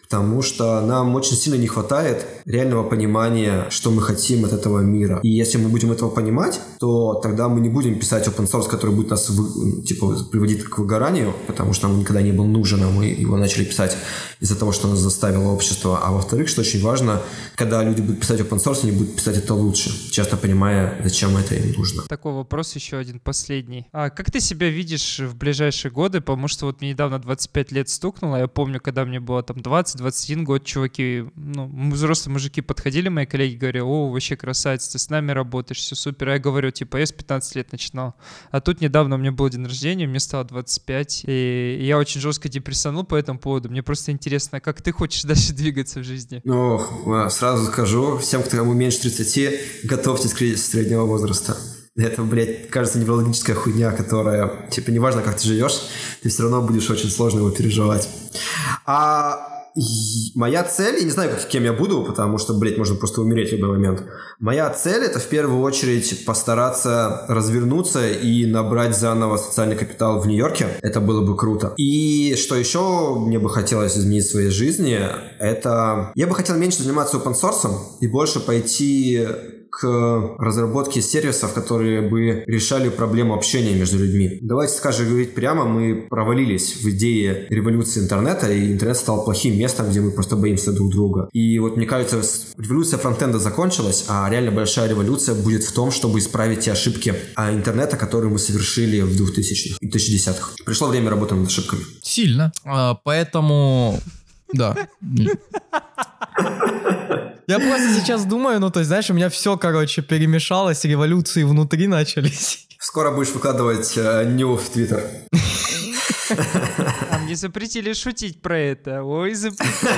потому что нам очень сильно не хватает реального понимания, что мы хотим от этого мира. И если мы будем этого понимать, то тогда мы не будем писать open source, который будет нас вы, типа приводить к выгоранию, потому что нам никогда не был нужен, а мы его начали писать из-за того, что нас заставило общество. А во-вторых, что очень важно, когда люди будут писать open source, они будут писать это лучше, часто понимая, зачем это им нужно. Такой вопрос еще один последний. А как ты себя видишь в ближайшие годы? Потому что вот мне недавно 25 лет стукнуло, я помню, когда мне было там 20-21 год, чуваки, ну, взрослые мужики подходили, мои коллеги, говорили, о, вообще красавец, ты с нами работаешь, все супер. А я говорю, типа, я с 15 лет начинал. А тут недавно у меня был день рождения, мне стало 25, и я очень жестко депрессанул по этому поводу. Мне просто интересно, как ты хочешь [LAUGHS] дальше двигаться в жизни? Ну, сразу скажу, всем, кто кому меньше 30, готовьтесь к кризису среднего возраста. Это, блядь, кажется, неврологическая хуйня, которая, типа, неважно, как ты живешь, ты все равно будешь очень сложно его переживать. А моя цель, я не знаю, кем я буду, потому что, блядь, можно просто умереть в любой момент. Моя цель это в первую очередь постараться развернуться и набрать заново социальный капитал в Нью-Йорке. Это было бы круто. И что еще мне бы хотелось изменить в своей жизни, это я бы хотел меньше заниматься open source и больше пойти к разработке сервисов, которые бы решали проблему общения между людьми. Давайте скажем, говорить прямо, мы провалились в идее революции интернета, и интернет стал плохим местом, где мы просто боимся друг друга. И вот мне кажется, революция фронтенда закончилась, а реально большая революция будет в том, чтобы исправить те ошибки а интернета, которые мы совершили в 2000-х, 2010-х. Пришло время работать над ошибками. Сильно. А, поэтому... Да. Я просто сейчас думаю, ну, то есть, знаешь, у меня все, короче, перемешалось, революции внутри начались. Скоро будешь выкладывать э, ню в Твиттер. А мне запретили шутить про это. Ой, запретили.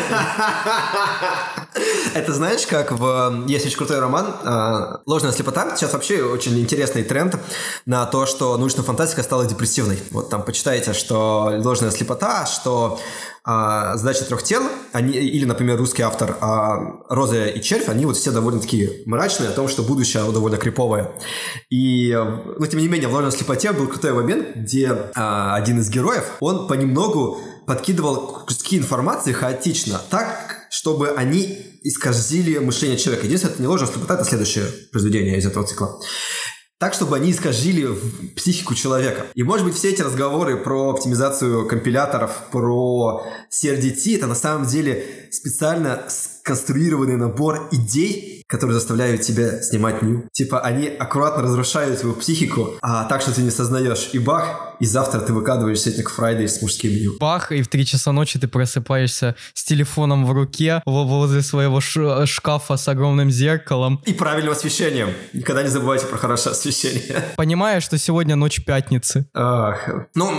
Это знаешь, как в... Есть очень крутой роман э, «Ложная слепота». Сейчас вообще очень интересный тренд на то, что научная фантастика стала депрессивной. Вот там почитайте, что ложная слепота, что а, задача трех тел, они, или, например, русский автор а, Роза и Червь, они вот все довольно такие мрачные о том, что будущее довольно криповое. И, ну, тем не менее, в ложной слепоте был крутой момент, где а, один из героев, он понемногу подкидывал куски информации хаотично, так, чтобы они исказили мышление человека. Единственное, это не ложная слепота, это следующее произведение из этого цикла так, чтобы они искажили психику человека. И, может быть, все эти разговоры про оптимизацию компиляторов, про CRDT, это на самом деле специально сконструированный набор идей, которые заставляют тебя снимать ню. Типа, они аккуратно разрушают твою психику, а так, что ты не сознаешь. И бах, и завтра ты выкладываешь сетник Friday с мужским ню. Бах, и в 3 часа ночи ты просыпаешься с телефоном в руке возле своего шкафа с огромным зеркалом. И правильным освещением. Никогда не забывайте про хорошее освещение. Понимаешь, что сегодня ночь пятницы. Ах. Ну,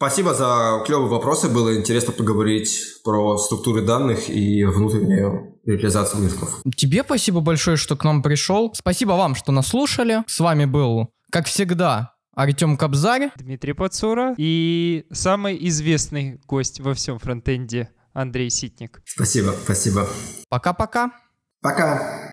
Спасибо за клевые вопросы. Было интересно поговорить про структуры данных и внутреннюю реализацию рынков. Тебе спасибо большое, что к нам пришел. Спасибо вам, что нас слушали. С вами был, как всегда, Артем Кобзарь. Дмитрий Пацура. И самый известный гость во всем фронтенде Андрей Ситник. Спасибо, спасибо. Пока-пока. Пока.